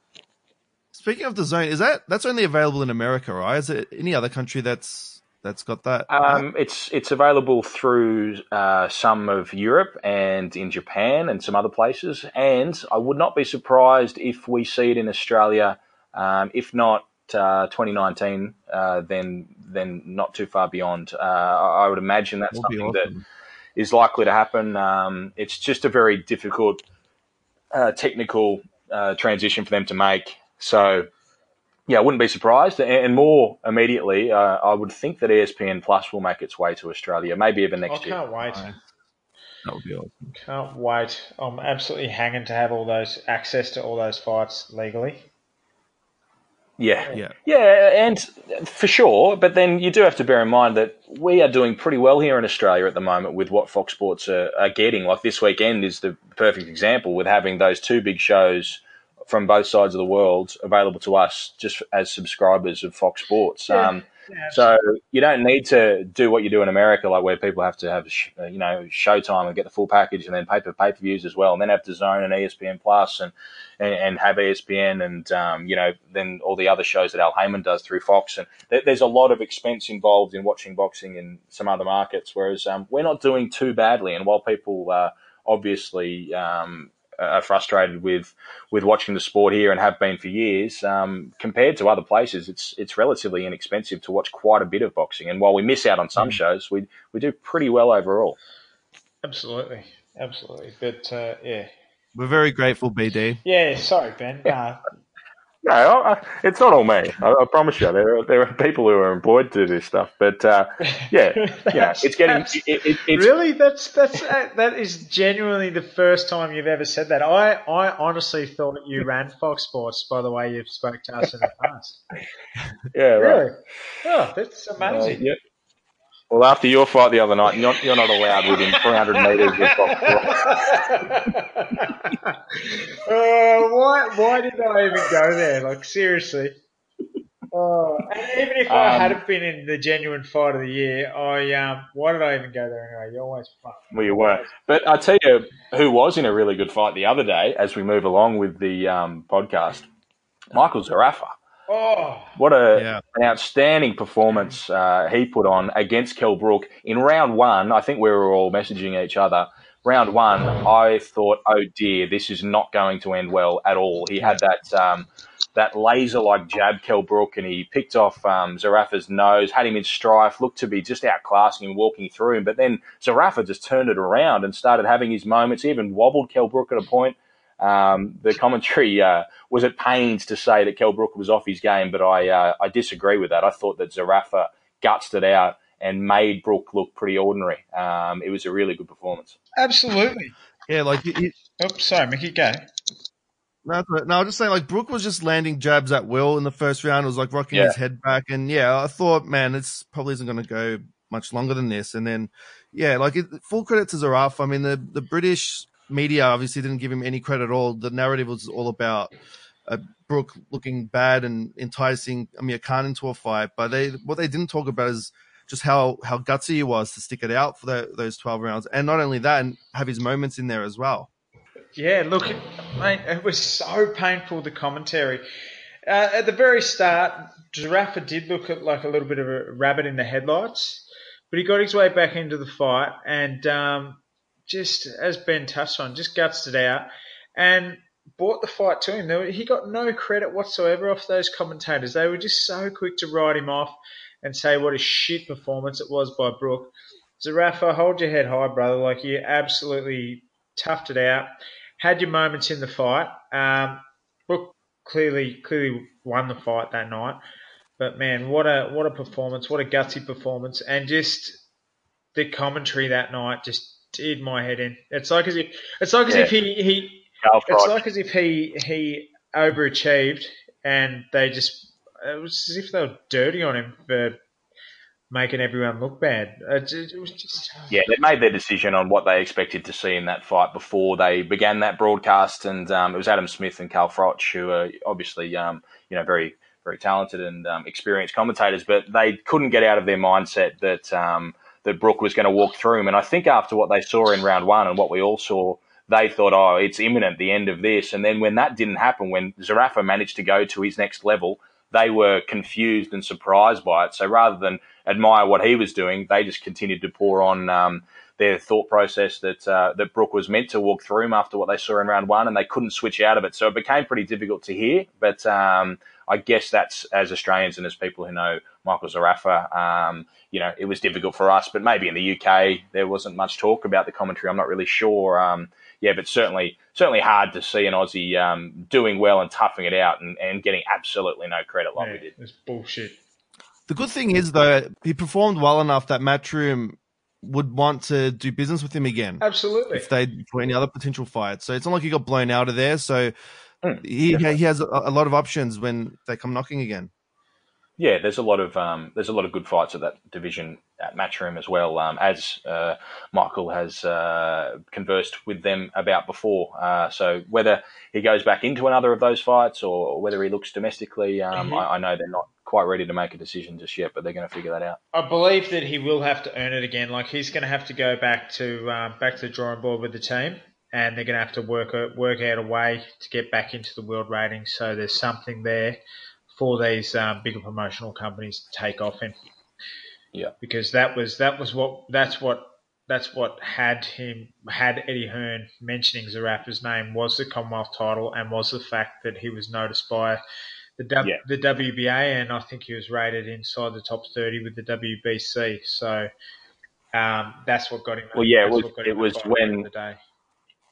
S1: Speaking of DAZN, is that that's only available in America, right? Is it any other country that's that's got that?
S2: Um, it's it's available through uh, some of Europe and in Japan and some other places. And I would not be surprised if we see it in Australia. Um, if not uh, 2019, uh, then then not too far beyond. Uh, I would imagine that's something awesome. that is likely to happen. Um, it's just a very difficult uh, technical uh, transition for them to make. So, yeah, I wouldn't be surprised. And, more immediately, uh, I would think that ESPN Plus will make its way to Australia, maybe even next
S3: year.
S2: I
S3: can't wait.
S1: That would be awesome.
S3: Can't wait. I'm absolutely hanging to have all those access to all those fights legally.
S2: Yeah, yeah, yeah, and for sure. But then you do have to bear in mind that we are doing pretty well here in Australia at the moment with what Fox Sports are, are getting. Like this weekend is the perfect example with having those two big shows from both sides of the world available to us just as subscribers of Fox Sports. Yeah. Um, so you don't need to do what you do in America, like where people have to have uh, you know Showtime and get the full package, and then pay for pay per views as well, and then have DAZN and ESPN Plus, and, and and have ESPN, and um, you know then all the other shows that Al Haymon does through Fox, and th- there's a lot of expense involved in watching boxing in some other markets, whereas um, we're not doing too badly, and while people uh, obviously um, are frustrated with with watching the sport here and have been for years. Um, compared to other places, it's it's relatively inexpensive to watch quite a bit of boxing. And while we miss out on some mm. shows, we we do pretty well overall.
S3: Absolutely, absolutely. But uh, yeah,
S1: we're very grateful, BD.
S3: Yeah, sorry, Ben. *laughs* Uh,
S2: no, I, it's not all me. I, I, promise you. There are, there are people who are employed to do this stuff, but uh, yeah, *laughs* yeah, it's getting. It, it, it's,
S3: really, that's that's that is genuinely the first time you've ever said that. I I honestly thought you ran Fox Sports by the way you've spoke to us in the past. *laughs*
S2: yeah, right.
S3: really. Oh, that's amazing.
S2: Uh, yeah. Well, after your fight the other night, you're not, you're not allowed within 300 metres of Fox *laughs*
S3: uh, why, why did I even go there? Like, seriously. Oh, and even if I um, hadn't been in the genuine fight of the year, I um, why did I even go there anyway? You always fun.
S2: Well, you were, but I tell you, who was in a really good fight the other day? As we move along with the um, podcast, Michael Zerafa.
S3: Oh,
S2: what a yeah. an outstanding performance uh, he put on against Kel Brook in round one. I think we were all messaging each other. Round one, I thought, oh dear, this is not going to end well at all. He had that um, that laser like jab, Kel Brook, and he picked off um, Zerafa's nose, had him in strife, looked to be just outclassing him, walking through him. But then Zerafa just turned it around and started having his moments. He even wobbled Kel Brook at a point. Um, the commentary uh, was at pains to say that Kel Brook was off his game, but I uh, I disagree with that. I thought that Zerafa gutsed it out and made Brook look pretty ordinary. Um, it was a really good performance.
S3: Absolutely.
S1: Yeah, like. It,
S3: Oops, sorry, Mickey, go.
S1: No, no, I was just saying, like Brook was just landing jabs at will in the first round. It was like rocking yeah. his head back, and yeah, I thought, man, it's probably isn't going to go much longer than this. And then, yeah, like it, full credit to Zerafa. I mean, the the British media obviously didn't give him any credit at all. The narrative was all about uh, Brook looking bad and enticing Amir Khan into a fight, but they what they didn't talk about is just how how gutsy he was to stick it out for the, those twelve rounds, and not only that, and have his moments in there as well.
S3: Yeah, look, mate, it was so painful the commentary. Uh, at the very start, Zerafa did look like a little bit of a rabbit in the headlights, but he got his way back into the fight, and um, just as Ben touched on, just gutsed it out and brought the fight to him. He got no credit whatsoever off those commentators. They were just so quick to write him off and say what a shit performance it was by Brook. Zerafa, hold your head high, brother. Like you absolutely toughed it out. Had your moments in the fight. Um, Brook clearly clearly won the fight that night. But man, what a what a performance! What a gutsy performance! And just the commentary that night just did my head in. It's like as if it's like as yeah. if he he it's like as if he he overachieved and they just it was as if they were dirty on him for making everyone look bad. It, it was just
S2: yeah, they made their decision on what they expected to see in that fight before they began that broadcast, and um, it was Adam Smith and Carl Froch who are obviously um, you know very very talented and um, experienced commentators, but they couldn't get out of their mindset that um, that Brook was going to walk through him. And I think after what they saw in round one and what we all saw, they thought, oh, it's imminent, the end of this. And then when that didn't happen, when Zerafa managed to go to his next level, they were confused and surprised by it. So rather than admire what he was doing. They just continued to pour on um, their thought process that uh, that Brook was meant to walk through him after what they saw in round one, and they couldn't switch out of it. So it became pretty difficult to hear. But um, I guess that's as Australians and as people who know Michael Zerafa, um, you know, it was difficult for us. But maybe in the UK there wasn't much talk about the commentary. I'm not really sure. Um, yeah, but certainly certainly hard to see an Aussie um, doing well and toughing it out and, and getting absolutely no credit like
S3: yeah,
S2: we did.
S3: It's bullshit.
S1: The good thing is though, he performed well enough that Matchroom would want to do business with him again.
S3: Absolutely.
S1: If they for any other potential fights. So it's not like he got blown out of there. So mm, he he has a, a, lot of options when they come knocking again.
S2: Yeah, there's a lot of um, there's a lot of good fights at that division at Matchroom as well. Um, as uh, Michael has uh, conversed with them about before. Uh, so whether he goes back into another of those fights or whether he looks domestically, um, mm-hmm. I, I know they're not quite ready to make a decision just yet, but they're going to figure that out.
S3: I believe that he will have to earn it again. Like he's going to have to go back to um, back to the drawing board with the team, and they're going to have to work a, work out a way to get back into the world rating. So there's something there for these um, bigger promotional companies to take off in.
S2: Yeah,
S3: because that was that was what that's what that's what had him had Eddie Hearn mentioning Zerafa's name was the Commonwealth title and was the fact that he was noticed by the w, yeah. the WBA, and I think he was rated inside the top thirty with the WBC. So um, that's what got him.
S2: Well, yeah, it was, it was when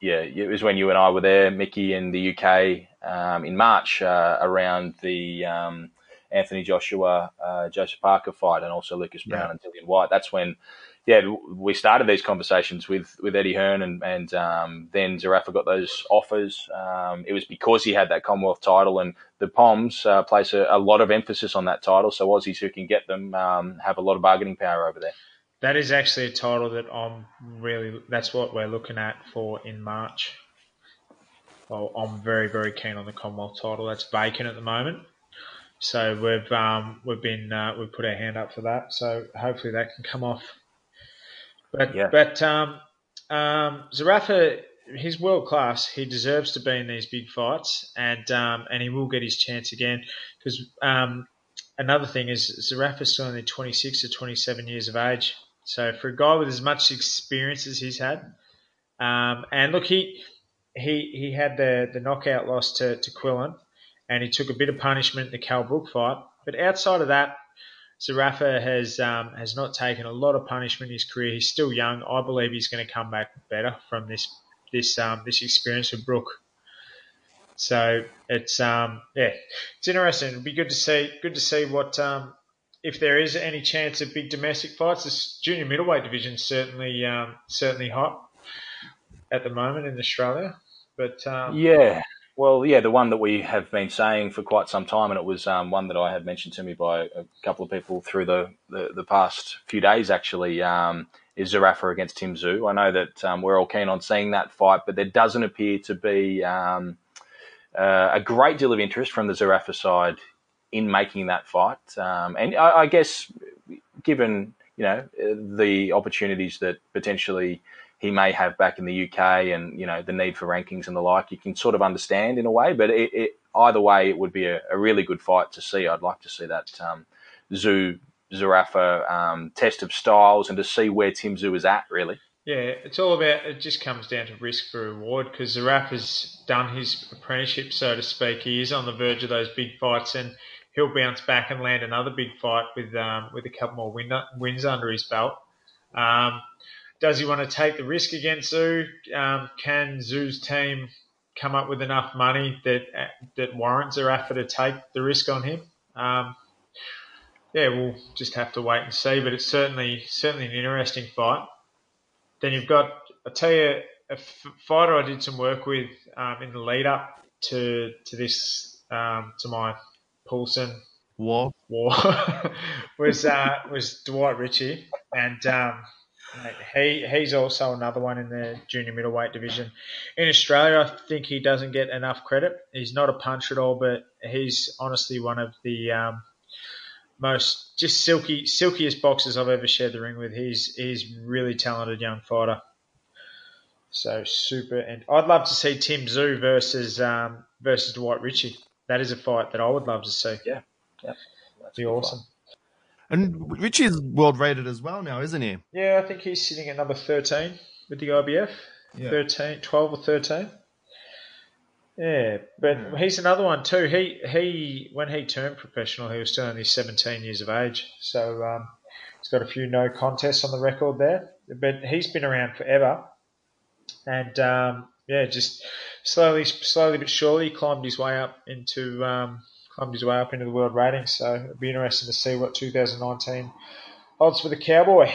S2: yeah, it was when you and I were there, Mickey, in the UK um, in March uh, around the um, Anthony Joshua, uh, Joseph Parker fight, and also Lucas Browne yeah. and Dillian Whyte. That's when yeah, we started these conversations with, with Eddie Hearn, and, and um, then Zerafa got those offers. Um, it was because he had that Commonwealth title, and the Poms uh, place a, a, lot of emphasis on that title. So Aussies who can get them um, have a lot of bargaining power over there.
S3: That is actually a title that I'm really. That's what we're looking at for in March. Well, I'm very very keen on the Commonwealth title. That's vacant at the moment. So we've um, we've been uh, we've put our hand up for that. So hopefully that can come off but yeah. but um, um, Zerafa, he's world class. He deserves to be in these big fights, and um, and he will get his chance again. Because um, another thing is Zerafa's still only 26 to 27 years of age. So for a guy with as much experience as he's had, um, and look, he he he had the the knockout loss to to Quinlan, and he took a bit of punishment in the Kel Brook fight. But outside of that, Zerafa has um, has not taken a lot of punishment in his career. He's still young. I believe he's going to come back better from this this um, this experience with Brook. So it's um, yeah, it's interesting. It'd be good to see good to see what um, if there is any chance of big domestic fights. This junior middleweight division certainly um, certainly hot at the moment in Australia. But um,
S2: yeah, well, yeah, the one that we have been saying for quite some time, and it was um, one that I had mentioned to me by a couple of people through the, the, the past few days, actually, um, is Zerafa against Tim Tszyu. I know that um, we're all keen on seeing that fight, but there doesn't appear to be um, uh, a great deal of interest from the Zerafa side in making that fight. Um, and I, I guess, given you know the opportunities that potentially he may have back in the UK and, you know, the need for rankings and the like, you can sort of understand in a way. But it, it, either way, it would be a, a, really good fight to see. I'd like to see that um, Tszyu Zerafa um, test of styles and to see where Tim Tszyu is at, really.
S3: Yeah, it's all about, it just comes down to risk for reward because Zerafa's done his apprenticeship, so to speak. He is on the verge of those big fights and he'll bounce back and land another big fight with um, with a couple more win- wins under his belt. Um, does he want to take the risk against Tszyu? Um, can Tszyu's team come up with enough money that that warrants Zerafa to take the risk on him? Um, yeah, we'll just have to wait and see. But it's certainly certainly an interesting fight. Then you've got I tell you a fighter I did some work with um, in the lead up to to this um, to my Poulsen
S1: war
S3: war *laughs* was uh, was Dwight Ritchie and um, he he's also another one in the junior middleweight division. In Australia, I think he doesn't get enough credit. He's not a punch at all, but he's honestly one of the um, most just silky silkiest boxers I've ever shared the ring with. He's he's really talented young fighter. So super, and I'd love to see Tim Tszyu versus um, versus Dwight Ritchie. That is a fight that I would love to see.
S2: Yeah, yeah,
S3: That'd be awesome. Fight.
S1: And Ritchie's world rated as well now, isn't he?
S3: Yeah, I think he's sitting at number 13 with the IBF. Yeah. 13, 12 or 13. Yeah, but yeah. he's another one too. He he when he turned professional, he was still only 17 years of age. So um, he's got a few no contests on the record there. But he's been around forever, and um, yeah, just slowly, slowly but surely climbed his way up into um, climbed his way up into the world ratings. So it'd be interesting to see what 2019 odds for the Cowboy.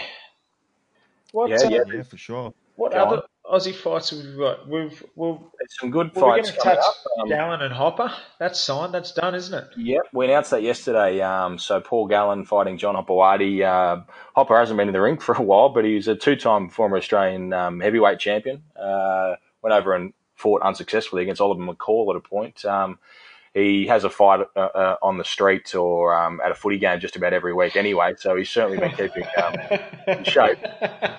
S1: What, yeah, yeah, yeah, for sure.
S3: What Go other on. Aussie fights have we got? We've we've
S2: some good fights. We're going to touch
S3: um, Gallen and Hopper. That's signed. That's done, isn't it?
S2: Yep, we announced that yesterday. Um, so Paul Gallen fighting John Hopoate. Uh, Hopper hasn't been in the ring for a while, but he's a two-time former Australian um, heavyweight champion. Uh, went over and fought unsuccessfully against Oliver McCall at a point. Um, he has a fight uh, uh, on the street or um, at a footy game just about every week anyway, so he's certainly been keeping um, in shape.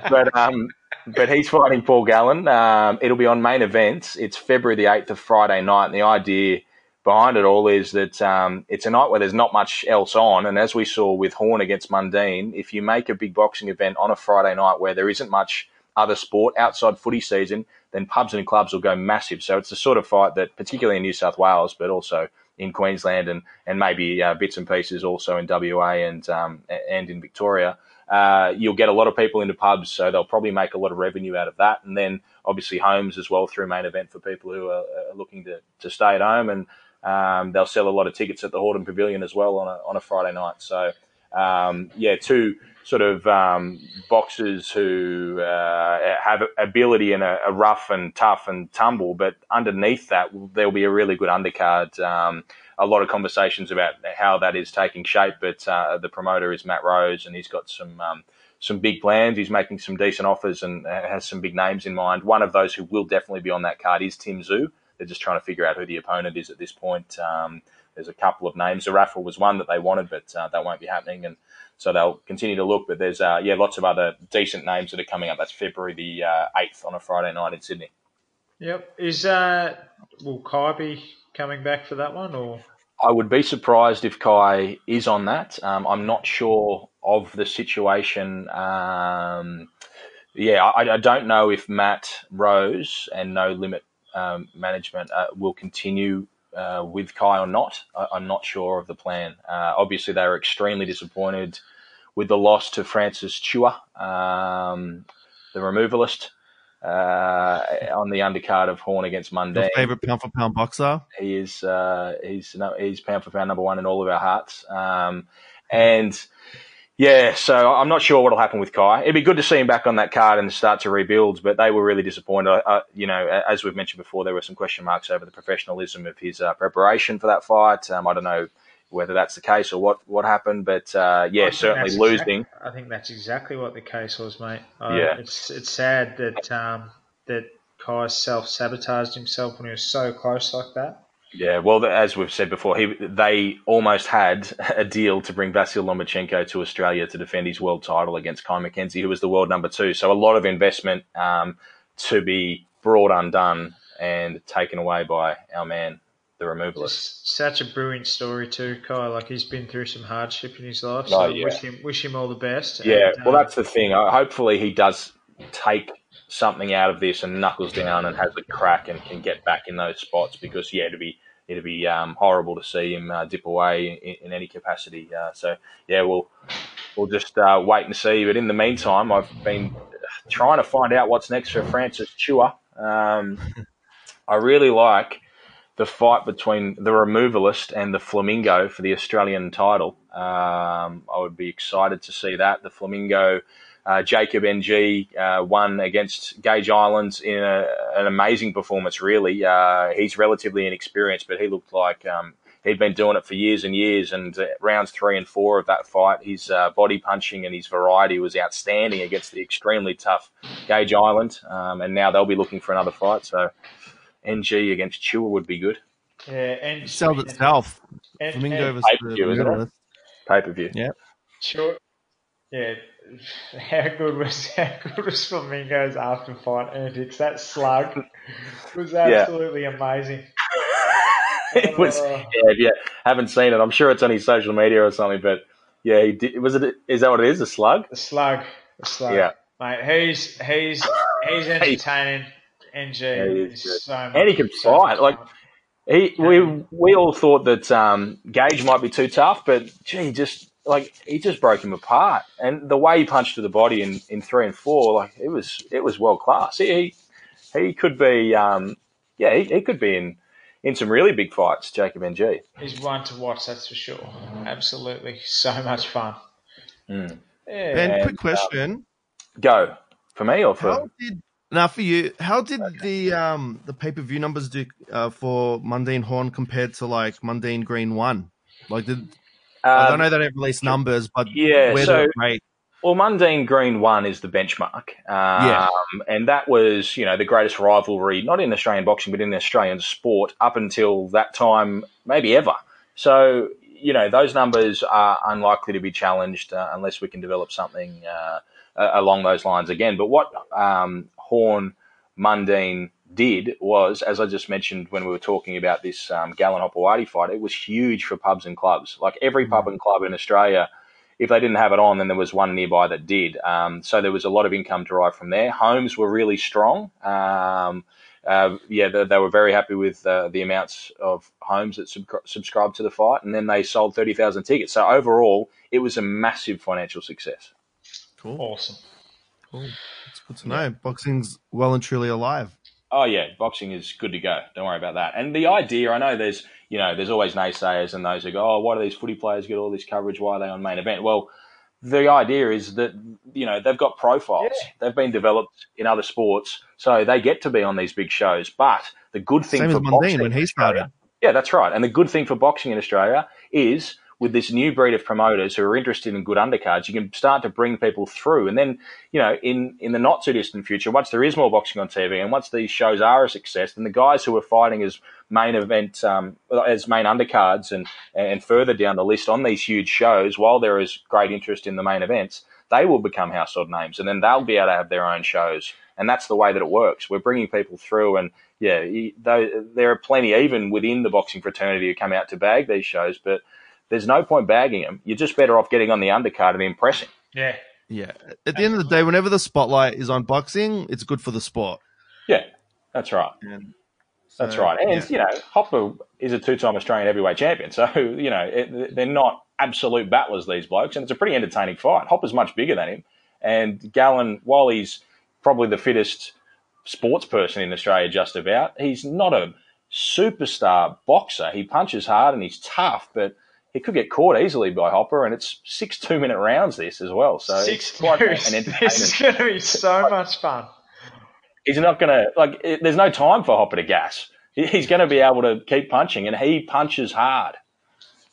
S2: But um, but he's fighting Paul Gallen. Um, it'll be on main events. It's February the eighth of Friday night, and the idea behind it all is that um, it's a night where there's not much else on, and as we saw with Horn against Mundine, if you make a big boxing event on a Friday night where there isn't much other sport outside footy season, then pubs and clubs will go massive. So it's the sort of fight that, particularly in New South Wales, but also in Queensland and and maybe uh, bits and pieces also in WA and um, and in Victoria. Uh, you'll get a lot of people into pubs, so they'll probably make a lot of revenue out of that. And then obviously homes as well through main event for people who are, looking to, to stay at home. And um, they'll sell a lot of tickets at the Hordern Pavilion as well on a, on a Friday night. So um, yeah, two sort of um, boxers who uh, have ability in a, rough and tough and tumble, but underneath that, there'll be a really good undercard. Um, a lot of conversations about how that is taking shape, but uh, the promoter is Matt Rose, and he's got some um, some big plans. He's making some decent offers and has some big names in mind. One of those who will definitely be on that card is Tim Tszyu. They're just trying to figure out who the opponent is at this point. Um, there's a couple of names. Zerafa was one that they wanted, but uh, that won't be happening. And so they'll continue to look. But there's uh, yeah, lots of other decent names that are coming up. That's February the uh, eighth on a Friday night in Sydney.
S3: Yep. Is uh, will Kye be coming back for that one or?
S2: I would be surprised if Kye is on that. Um, I'm not sure of the situation. Um, yeah, I, I, don't know if Matt Rose and No Limit um, Management uh, will continue uh, with Kye or not. I, am not sure of the plan. Uh, obviously, they were extremely disappointed with the loss to Francis Chua, um, the removalist, uh, on the undercard of Horn against Mundine.
S1: Your favorite pound for pound boxer?
S2: He is. Uh, he's he's pound for pound number one in all of our hearts. Um, and yeah, so I'm not sure what'll happen with Kye. It'd be good to see him back on that card and start to rebuild, but they were really disappointed. Uh, you know, as we've mentioned before, there were some question marks over the professionalism of his uh, preparation for that fight. Um, I don't know whether that's the case or what, what happened, but uh, yeah, certainly losing.
S3: I think that's exactly what the case was, mate. Uh, yeah, it's it's sad that um, that Kye self sabotaged himself when he was so close like that.
S2: Yeah, well, as we've said before, he, they almost had a deal to bring Vasyl Lomachenko to Australia to defend his world title against Kye McKenzie, who was the world number two. So a lot of investment um, to be brought undone and taken away by our man, the removalist.
S3: Such a brilliant story too, Kye. Like he's been through some hardship in his life, so oh, yeah. wish him wish him all the best.
S2: Yeah, and, well, um, that's the thing. Hopefully, he does take something out of this and knuckles down and has a crack and can get back in those spots because yeah, it'd be it'd be um, horrible to see him uh, dip away in, in any capacity. Uh, so yeah, we'll we'll just uh, wait and see. But in the meantime, I've been trying to find out what's next for Francis Chua. Um, *laughs* I really like the fight between the removalist and the Flamingo for the Australian title. Um, I would be excited to see that. The Flamingo uh, Jacob NG uh, won against Gage Islands in a, an amazing performance, really. Uh, he's relatively inexperienced, but he looked like um, he'd been doing it for years and years. And uh, rounds three and four of that fight, his uh, body punching and his variety was outstanding against the extremely tough Gage Island. Um, and now they'll be looking for another fight. So NG against Chua would be good.
S3: Yeah, and
S1: sold itself.
S3: And, Flamingo
S2: and, pay-per-view, Pay per view.
S1: Yeah.
S3: Sure. Yeah, how good was *laughs* how good was Flamingo's after fight antics? That slug was absolutely yeah. amazing. *laughs*
S2: it was. Uh, yeah, if you haven't seen it, I'm sure it's on his social media or something. But Yeah, he did. Was it? Is that what it is? A slug?
S3: A slug. A slug. Yeah, mate. He's he's he's entertaining. NG yeah, is so much,
S2: and he can
S3: so
S2: fight. Like he, we we all thought that um, Gage might be too tough, but gee, just like he just broke him apart, and the way he punched to the body in, in three and four, like it was it was world class. He he could be, um, yeah, he, he could be in in some really big fights, Jacob NG.
S3: He's one to watch, that's for sure. Absolutely, so much fun.
S2: Mm.
S1: Yeah. Ben, quick question. Um,
S2: go for me or for?
S1: How did now for you? How did okay. the um the pay per view numbers do uh, for Mundine Horn compared to like Mundine Green One? Like did um, I don't know that it released numbers, but
S2: yeah, so well, Mundine Green One is the benchmark, um, yeah. and that was you know the greatest rivalry, not in Australian boxing, but in Australian sport up until that time, maybe ever. So you know those numbers are unlikely to be challenged uh, unless we can develop something uh, along those lines again. But what um, Horn Mundine did was, as I just mentioned when we were talking about this um, Gallen Hopoate fight, it was huge for pubs and clubs. Like every pub mm. and club in Australia if they didn't have it on, then there was one nearby that did. Um, so there was a lot of income derived from there. Homes were really strong. Um, uh, yeah, they, they, were very happy with uh, the amounts of homes that sub- subscribed to the fight, and then they sold thirty thousand tickets. So overall, it was a massive financial success.
S1: Cool,
S3: awesome,
S1: cool. It's good to know. Yeah. Boxing's well and truly alive.
S2: Oh yeah, boxing is good to go. Don't worry about that. And the idea, I know there's you know, there's always naysayers and those who go, oh, why do these footy players get all this coverage? Why are they on main event? Well, the idea is that you know they've got profiles. Yeah. They've been developed in other sports, so they get to be on these big shows. But the good thing
S1: Same
S2: for boxing
S1: when he started,
S2: yeah, that's right. And the good thing for boxing in Australia is with this new breed of promoters who are interested in good undercards, you can start to bring people through. And then, you know, in, in the not too distant future, once there is more boxing on TV and once these shows are a success, then the guys who are fighting as main event, um, as main undercards and, and further down the list on these huge shows, while there is great interest in the main events, they will become household names and then they'll be able to have their own shows. And that's the way that it works. We're bringing people through and yeah, there are plenty even within the boxing fraternity who come out to bag these shows, but there's no point bagging him. You're just better off getting on the undercard and impressing.
S3: Yeah.
S1: Yeah. At the end of the day, whenever the spotlight is on boxing, it's good for the sport.
S2: Yeah, that's right. So, that's right. And, yeah. you know, Hopper is a two time Australian heavyweight champion. So, you know, it, they're not absolute battlers, these blokes. And it's a pretty entertaining fight. Hopper's much bigger than him. And Gallen, while he's probably the fittest sports person in Australia, just about, he's not a superstar boxer. He punches hard and he's tough, but he could get caught easily by Hopper, and it's six two minute rounds this as well. So
S3: six quite an *laughs* This is going to be so much fun.
S2: He's not going to like. It, there's no time for Hopper to gas. He's going to be able to keep punching, and he punches hard.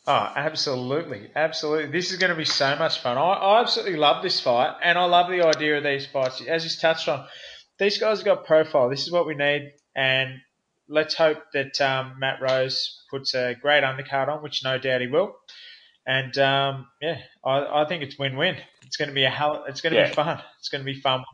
S3: Oh, absolutely, absolutely. This is going to be so much fun. I, I absolutely love this fight, and I love the idea of these fights. As he's touched on, these guys have got profile. This is what we need, and let's hope that um, Matt Rose puts a great undercard on, which no doubt he will. And um, yeah, I, I, think it's win-win. It's going to be a hell. It's going to yeah. be fun. It's going to be fun.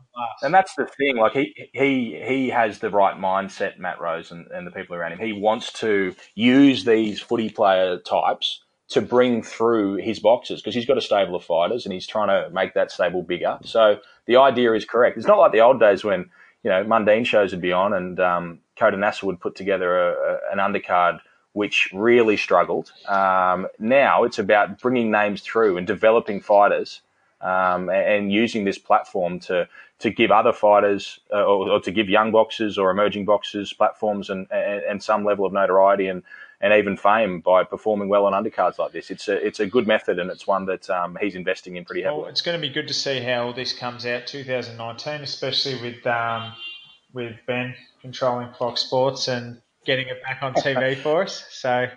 S2: And that's the thing. Like he he he has the right mindset, Matt Rose, and, and the people around him. He wants to use these footy player types to bring through his boxes because he's got a stable of fighters and he's trying to make that stable bigger. So the idea is correct. It's not like the old days when you know mundine shows would be on and um, Nasser would put together a, a, an undercard which really struggled. Um, now it's about bringing names through and developing fighters um, and, and, using this platform to to give other fighters uh, or, or, to give young boxers or emerging boxers platforms and, and, and, some level of notoriety and, and even fame by performing well on undercards like this. It's a it's a good method and it's one that um, he's investing in pretty heavily.
S3: Well, it's going to be good to see how all this comes out 2019, especially with um, with Ben controlling Fox Sports and getting it back on TV for us. So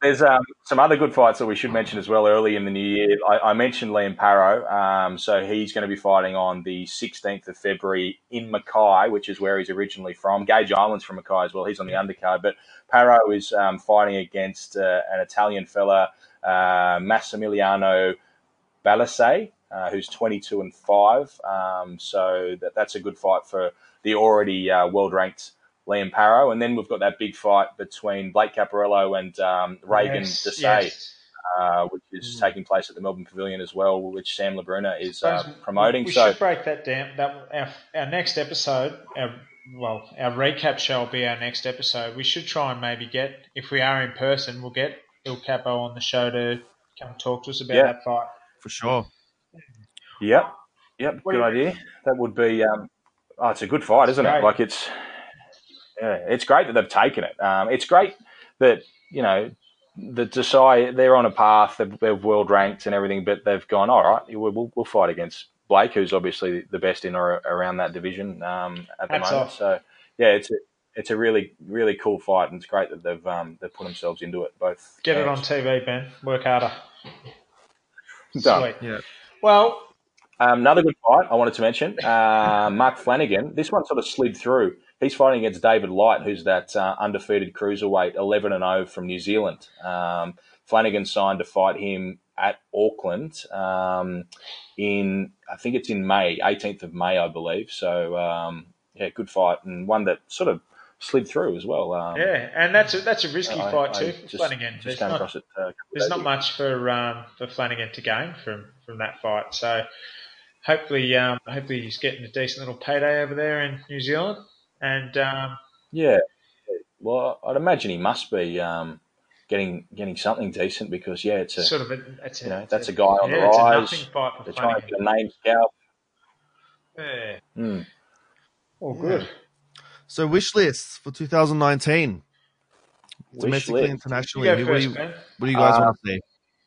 S2: there's um, some other good fights that we should mention as well early in the new year. I, I mentioned Liam Paro. Um, so he's going to be fighting on the 16th of February in Mackay, which is where he's originally from. Gage Island's from Mackay as well. He's on the undercard. But Paro is um, fighting against uh, an Italian fella, uh, Massimiliano Balasei, uh, who's 22 and 5. Um, so that, that's a good fight for the already uh, world ranked Liam Paro. And then we've got that big fight between Blake Caparello and um, Reagan yes, Dessaix. Yes. uh, which is mm. taking place at the Melbourne Pavilion as well, which Sam Labruna is uh, promoting. We, we so
S3: should break that down. That our, our next episode, our, well, our recap show will be our next episode. We should try and maybe get, if we are in person, we'll get Il Capo on the show to come talk to us about yeah. that fight.
S1: For sure.
S2: Yep. Yep. What good idea. That would be. Um, oh, it's a good fight, isn't it? Like it's. Yeah, it's great that they've taken it. Um, it's great that you know the Dessaix they're on a path. They've, they're world ranked and everything, but they've gone all right. We'll, we'll, we'll fight against Blake, who's obviously the best in or around that division um, at the That's moment. Off. So yeah, it's a, it's a really really cool fight, and it's great that they've um, they've put themselves into it. Both
S3: get it on TV, Ben. Work harder.
S2: Done.
S3: Sweet. Yeah. Well,
S2: um, another good fight I wanted to mention. Uh, Mark Flanagan. This one sort of slid through. He's fighting against David Light, who's that uh, undefeated cruiserweight, 11 and 0 from New Zealand. Um, Flanagan signed to fight him at Auckland um, in, I think it's in May, 18th of May, I believe. So, um, yeah, good fight and one that sort of slid through as well. Um,
S3: yeah, and that's a, that's a risky I, fight too I just, Flanagan.
S2: Just there's not, it, uh,
S3: there's not much for um, for Flanagan to gain from from that fight. So hopefully, um, hopefully he's getting a decent little payday over there in New Zealand. And um,
S2: yeah, well, I'd imagine he must be um, getting getting something decent because yeah, it's a
S3: sort of a, it's
S2: you know that's a, a guy on yeah, the rise. They're trying to get a name scout.
S3: Yeah.
S2: Mm.
S3: Oh, good.
S1: So wish lists for 2019, wish domestically, list. internationally. What, first, do you, what, do you, guys uh, want to see?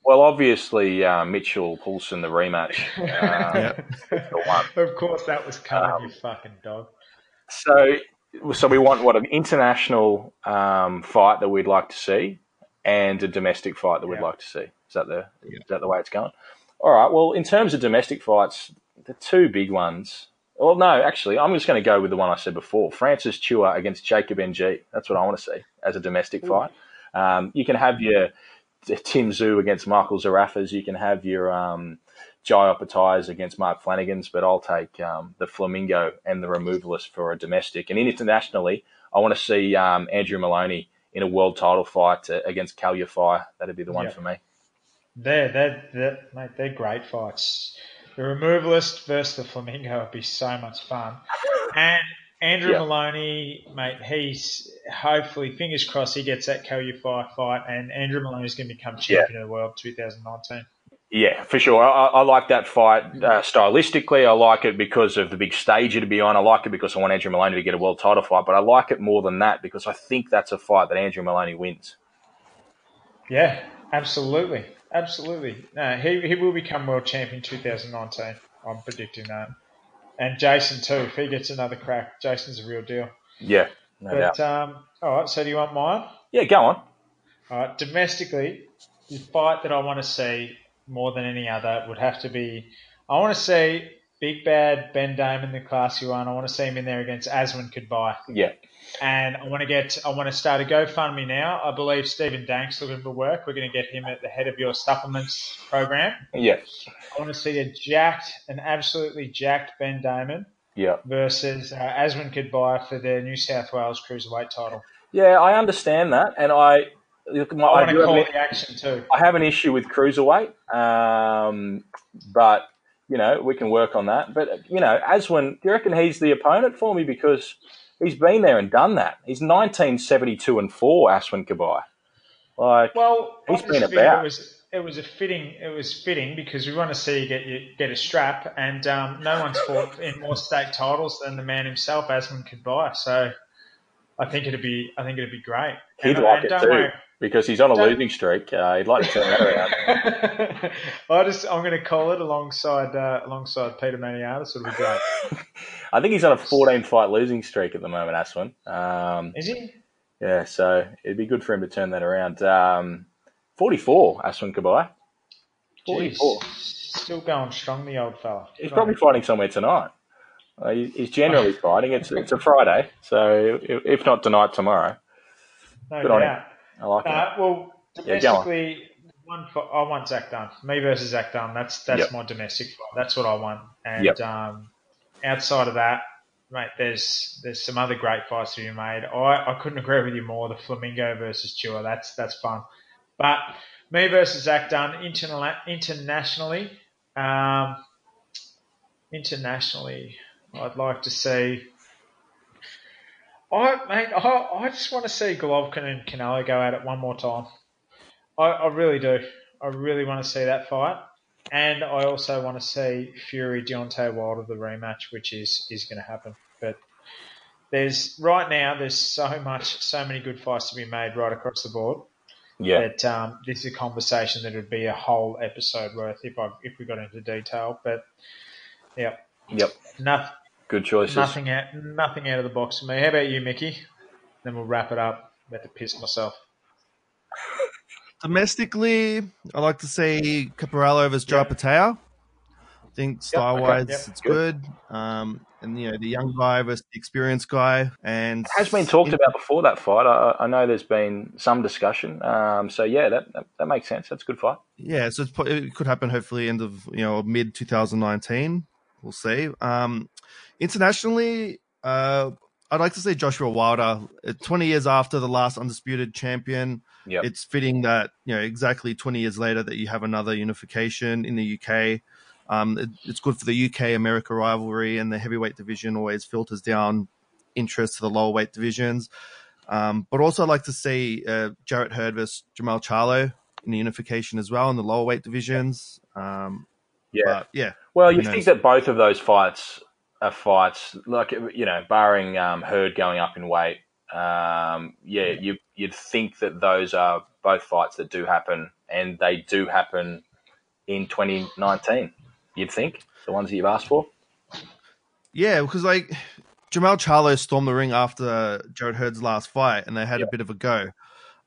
S2: Well, obviously, uh, Mitchell Poulsen the rematch. *laughs*
S3: Uh, of course, that was coming, um, you fucking dog.
S2: So, so we want what an international um, fight that we'd like to see, and a domestic fight that we'd like to see. Is that the yeah. is that the way it's going? All right. Well, in terms of domestic fights, the two big ones well, no, actually, I'm just going to go with the one I said before: Francis Chua against Jacob Ng. That's what I want to see as a domestic fight. Um, you can have your Tim Tszyu against Michael Zerafas. You can have your um, Jai against Mark Flanagan's, but I'll take um, the Flamingo and the Removalist for a domestic. And internationally, I want to see um, Andrew Moloney in a world title fight uh, against Kal Yafai. That'd be the one for me.
S3: They're, they're, they're, mate, they're great fights. The removalist versus the flamingo would be so much fun. And Andrew Moloney, mate, he's hopefully fingers crossed he gets that Yafai fight, and Andrew Moloney's going to become champion yeah. of the world 2019.
S2: Yeah, for sure. I, I like that fight uh, stylistically. I like it because of the big stage to be on. I like it because I want Andrew Moloney to get a world title fight, but I like it more than that because I think that's a fight that Andrew Moloney wins.
S3: Yeah, absolutely. Absolutely. No, he, he will become world champion 2019. I'm predicting that. And Jason too. If he gets another crack, Jason's a real deal.
S2: Yeah, no
S3: but,
S2: doubt.
S3: Um, all right. So do you want mine?
S2: Yeah, go on.
S3: All right. Domestically, the fight that I want to see more than any other would have to be. I want to see Big Bad Ben Damon, the classy one. I want to see him in there against Aswin Cabuy.
S2: Yeah
S3: and I want to get I want to start a GoFundMe now. I believe Stephen Dank's looking for work. We're going to get him at the head of your supplements program.
S2: Yes.
S3: I want to see a jacked, an absolutely jacked Ben Damon.
S2: Yeah.
S3: Versus uh, Aswin Cabuy for the New South Wales cruiserweight title.
S2: Yeah, I understand that, and I.
S3: look, My, I want to call the action too.
S2: I have an issue with cruiserweight, um, but you know we can work on that. But you know, Aswin, do you reckon he's the opponent for me because? He's been there and done that. He's 1972 and four, Aswin Cabuy. Like,
S3: well,
S2: he's been about.
S3: It was, it was a fitting. It was fitting because we want to see you get you get a strap, and um, no one's fought in more state titles than the man himself, Aswin Cabuy. So, I think it'd be. I think it'd be great.
S2: He'd and, like and it too. Worry, because he's on a losing streak. Uh, he'd like to turn that around. *laughs*
S3: I just I'm going to call it alongside uh, alongside Peter Maniatis. It'll be great. *laughs*
S2: I think he's on a 14 fight losing streak at the moment. Aswin. Um,
S3: Is he?
S2: Yeah, so it'd be good for him to turn that around. Um, 44, Aswin Cabuy.
S3: 44. Jeez, still going strong, the old fella.
S2: He's probably fighting somewhere tonight. Uh, he's generally fighting. It's it's a Friday, so if not tonight, tomorrow.
S3: No Good doubt.
S2: I like uh, that.
S3: Well, domestically, yeah, one for, I want Zach Dunn. Me versus Zach Dunn. That's that's yep. my domestic fight. That's what I want. And yep. um, outside of that, mate, there's there's some other great fights to be made. I, I couldn't agree with you more. The Flamingo versus Chua. That's that's fun. But me versus Zach Dunn interna- internationally. Um, internationally, I'd like to see. I mate, I, I just want to see Golovkin and Canelo go at it one more time. I, I really do. I really want to see that fight, and I also want to see Fury Deontay Wilder the rematch, which is is going to happen. But there's right now there's so much, so many good fights to be made right across the board.
S2: Yeah.
S3: That um, this is a conversation that would be a whole episode worth if I if we got into detail. But yeah.
S2: Yep.
S3: Nothing.
S2: Good choices.
S3: Nothing out. Nothing out of the box for me. How about you, Mickey? Then we'll wrap it up. I'm about to piss myself. *laughs*
S1: Domestically, I like to see Caparello versus Jai Opetaia. I think style wise, yep, okay, it's good. good. Um, and you know the young guy versus the experienced guy, and
S2: it has been talked in, about before that fight. I, I, know there's been some discussion. Um, so yeah, that, that, that makes sense. That's a good fight.
S1: Yeah, so it could happen hopefully end of you know mid 2019. We'll see. Um, internationally, uh, I'd like to say Joshua Wilder. 20 years after the last undisputed champion,
S2: yep.
S1: it's fitting that you know exactly 20 years later that you have another unification in the UK. Um, it, it's good for the UK America rivalry, and the heavyweight division always filters down interest to the lower weight divisions. Um, but also, I'd like to see uh, Jarrett Hurd versus Jermall Charlo in the unification as well in the lower weight divisions. Um,
S2: yeah,
S1: yeah.
S2: Well, you think that both of those fights are fights like you know, barring um, Hurd going up in weight. Um, yeah, you you'd think that those are both fights that do happen, and they do happen in 2019. You'd think the ones that you've asked for.
S1: Yeah, because like Jermall Charlo stormed the ring after Jarrett Hurd's last fight, and they had yep. a bit of a go.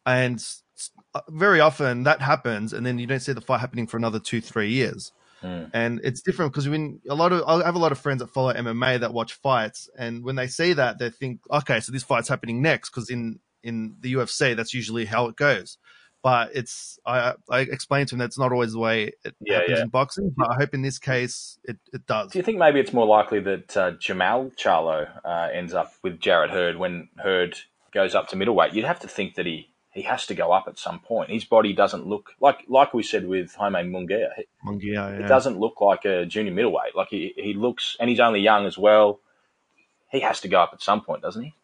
S1: And uh, very often that happens, and then you don't see the fight happening for another two, three years.
S2: Mm.
S1: And it's different because when a lot of I have a lot of friends that follow MMA that watch fights, and when they see that, they think, okay, so this fight's happening next because in in the UFC that's usually how it goes. But it's I I explained to him that's not always the way it yeah, happens yeah. in boxing. But I hope in this case it, it does.
S2: Do you think maybe it's more likely that uh, Jermall Charlo uh, ends up with Jarrett Hurd when Hurd goes up to middleweight? You'd have to think that he he has to go up at some point. His body doesn't look like like we said with Jaime Munguia.
S1: Munguia, yeah.
S2: It doesn't look like a junior middleweight. Like he, he looks, and he's only young as well. He has to go up at some point, doesn't he?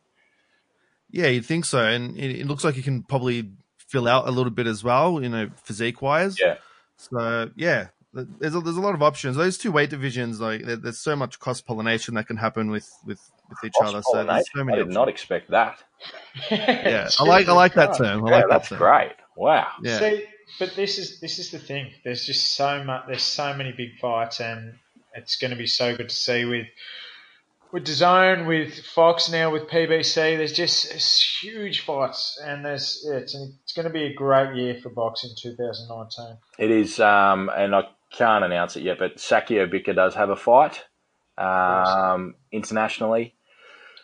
S1: Yeah, you'd think so, and it, it looks like he can probably fill out a little bit as well, you know, physique wise.
S2: Yeah.
S1: So yeah, there's a, there's a lot of options. Those two weight divisions, like there, there's so much cross pollination that can happen with with with each other. So there's so many.
S2: I did options. not expect that. *laughs*
S1: yeah, I like I like that term. I
S2: yeah,
S1: like
S2: that's
S1: that
S2: great. Wow.
S1: Yeah.
S3: See, but this is this is the thing. There's just so much. There's so many big fights, and it's going to be so good to see with with DAZN, with Fox now, with PBC. There's just huge fights, and there's yeah, it's it's going to be a great year for boxing 2019.
S2: It is, um, and I can't announce it yet, but Sakio Bika does have a fight um, internationally.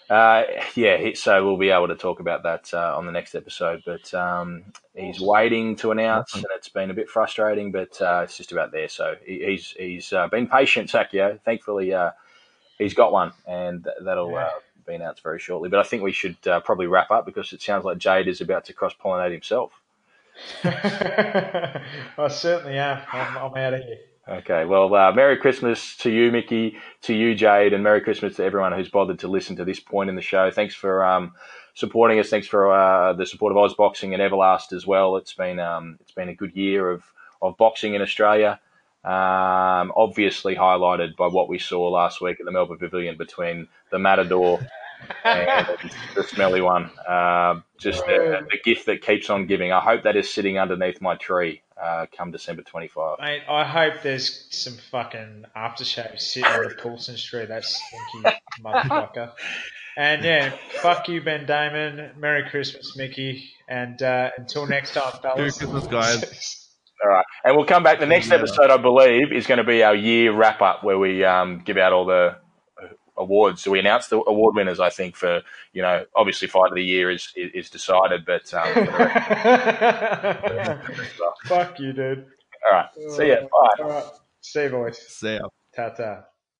S2: Uh, yeah, so we'll be able to talk about that uh, on the next episode. But um, he's waiting to announce, and it's been a bit frustrating, but uh, it's just about there. So he, he's he's uh, been patient, Sakio. Thankfully, uh, he's got one, and that'll yeah. Uh, be announced very shortly. But I think we should probably wrap up because it sounds like Jade is about to cross pollinate himself. *laughs*
S3: I certainly am. I'm, I'm out of here.
S2: Okay, well, uh, Merry Christmas to you, Mickey, to you, Jade, and Merry Christmas to everyone who's bothered to listen to this point in the show. Thanks for um, supporting us. Thanks for uh, the support of Oz Boxing and Everlast as well. It's been um, it's been a good year of of boxing in Australia. Um, obviously highlighted by what we saw last week at the Melbourne Pavilion between the Matador the smelly one. Uh, just a, a, gift that keeps on giving. I hope that is sitting underneath my tree uh, come December 25.
S3: Mate, I hope there's some fucking aftershave sitting on the Poulsen Street, that stinky *laughs* motherfucker. And yeah, fuck you, Ben Damon. Merry Christmas, Mickey. And uh, until next time, fellas.
S1: Merry Christmas, guys. *laughs*
S2: All right, and we'll come back. The next episode, I believe, is going to be our year wrap up, where we um, give out all the awards. So we announced the award winners. I think for you know, obviously, fight of the year is is, is decided, but um, *laughs* *laughs*
S3: fuck you, dude.
S2: All right, see ya. Bye.
S3: All right, see you, boys.
S1: See ya.
S3: Ta ta.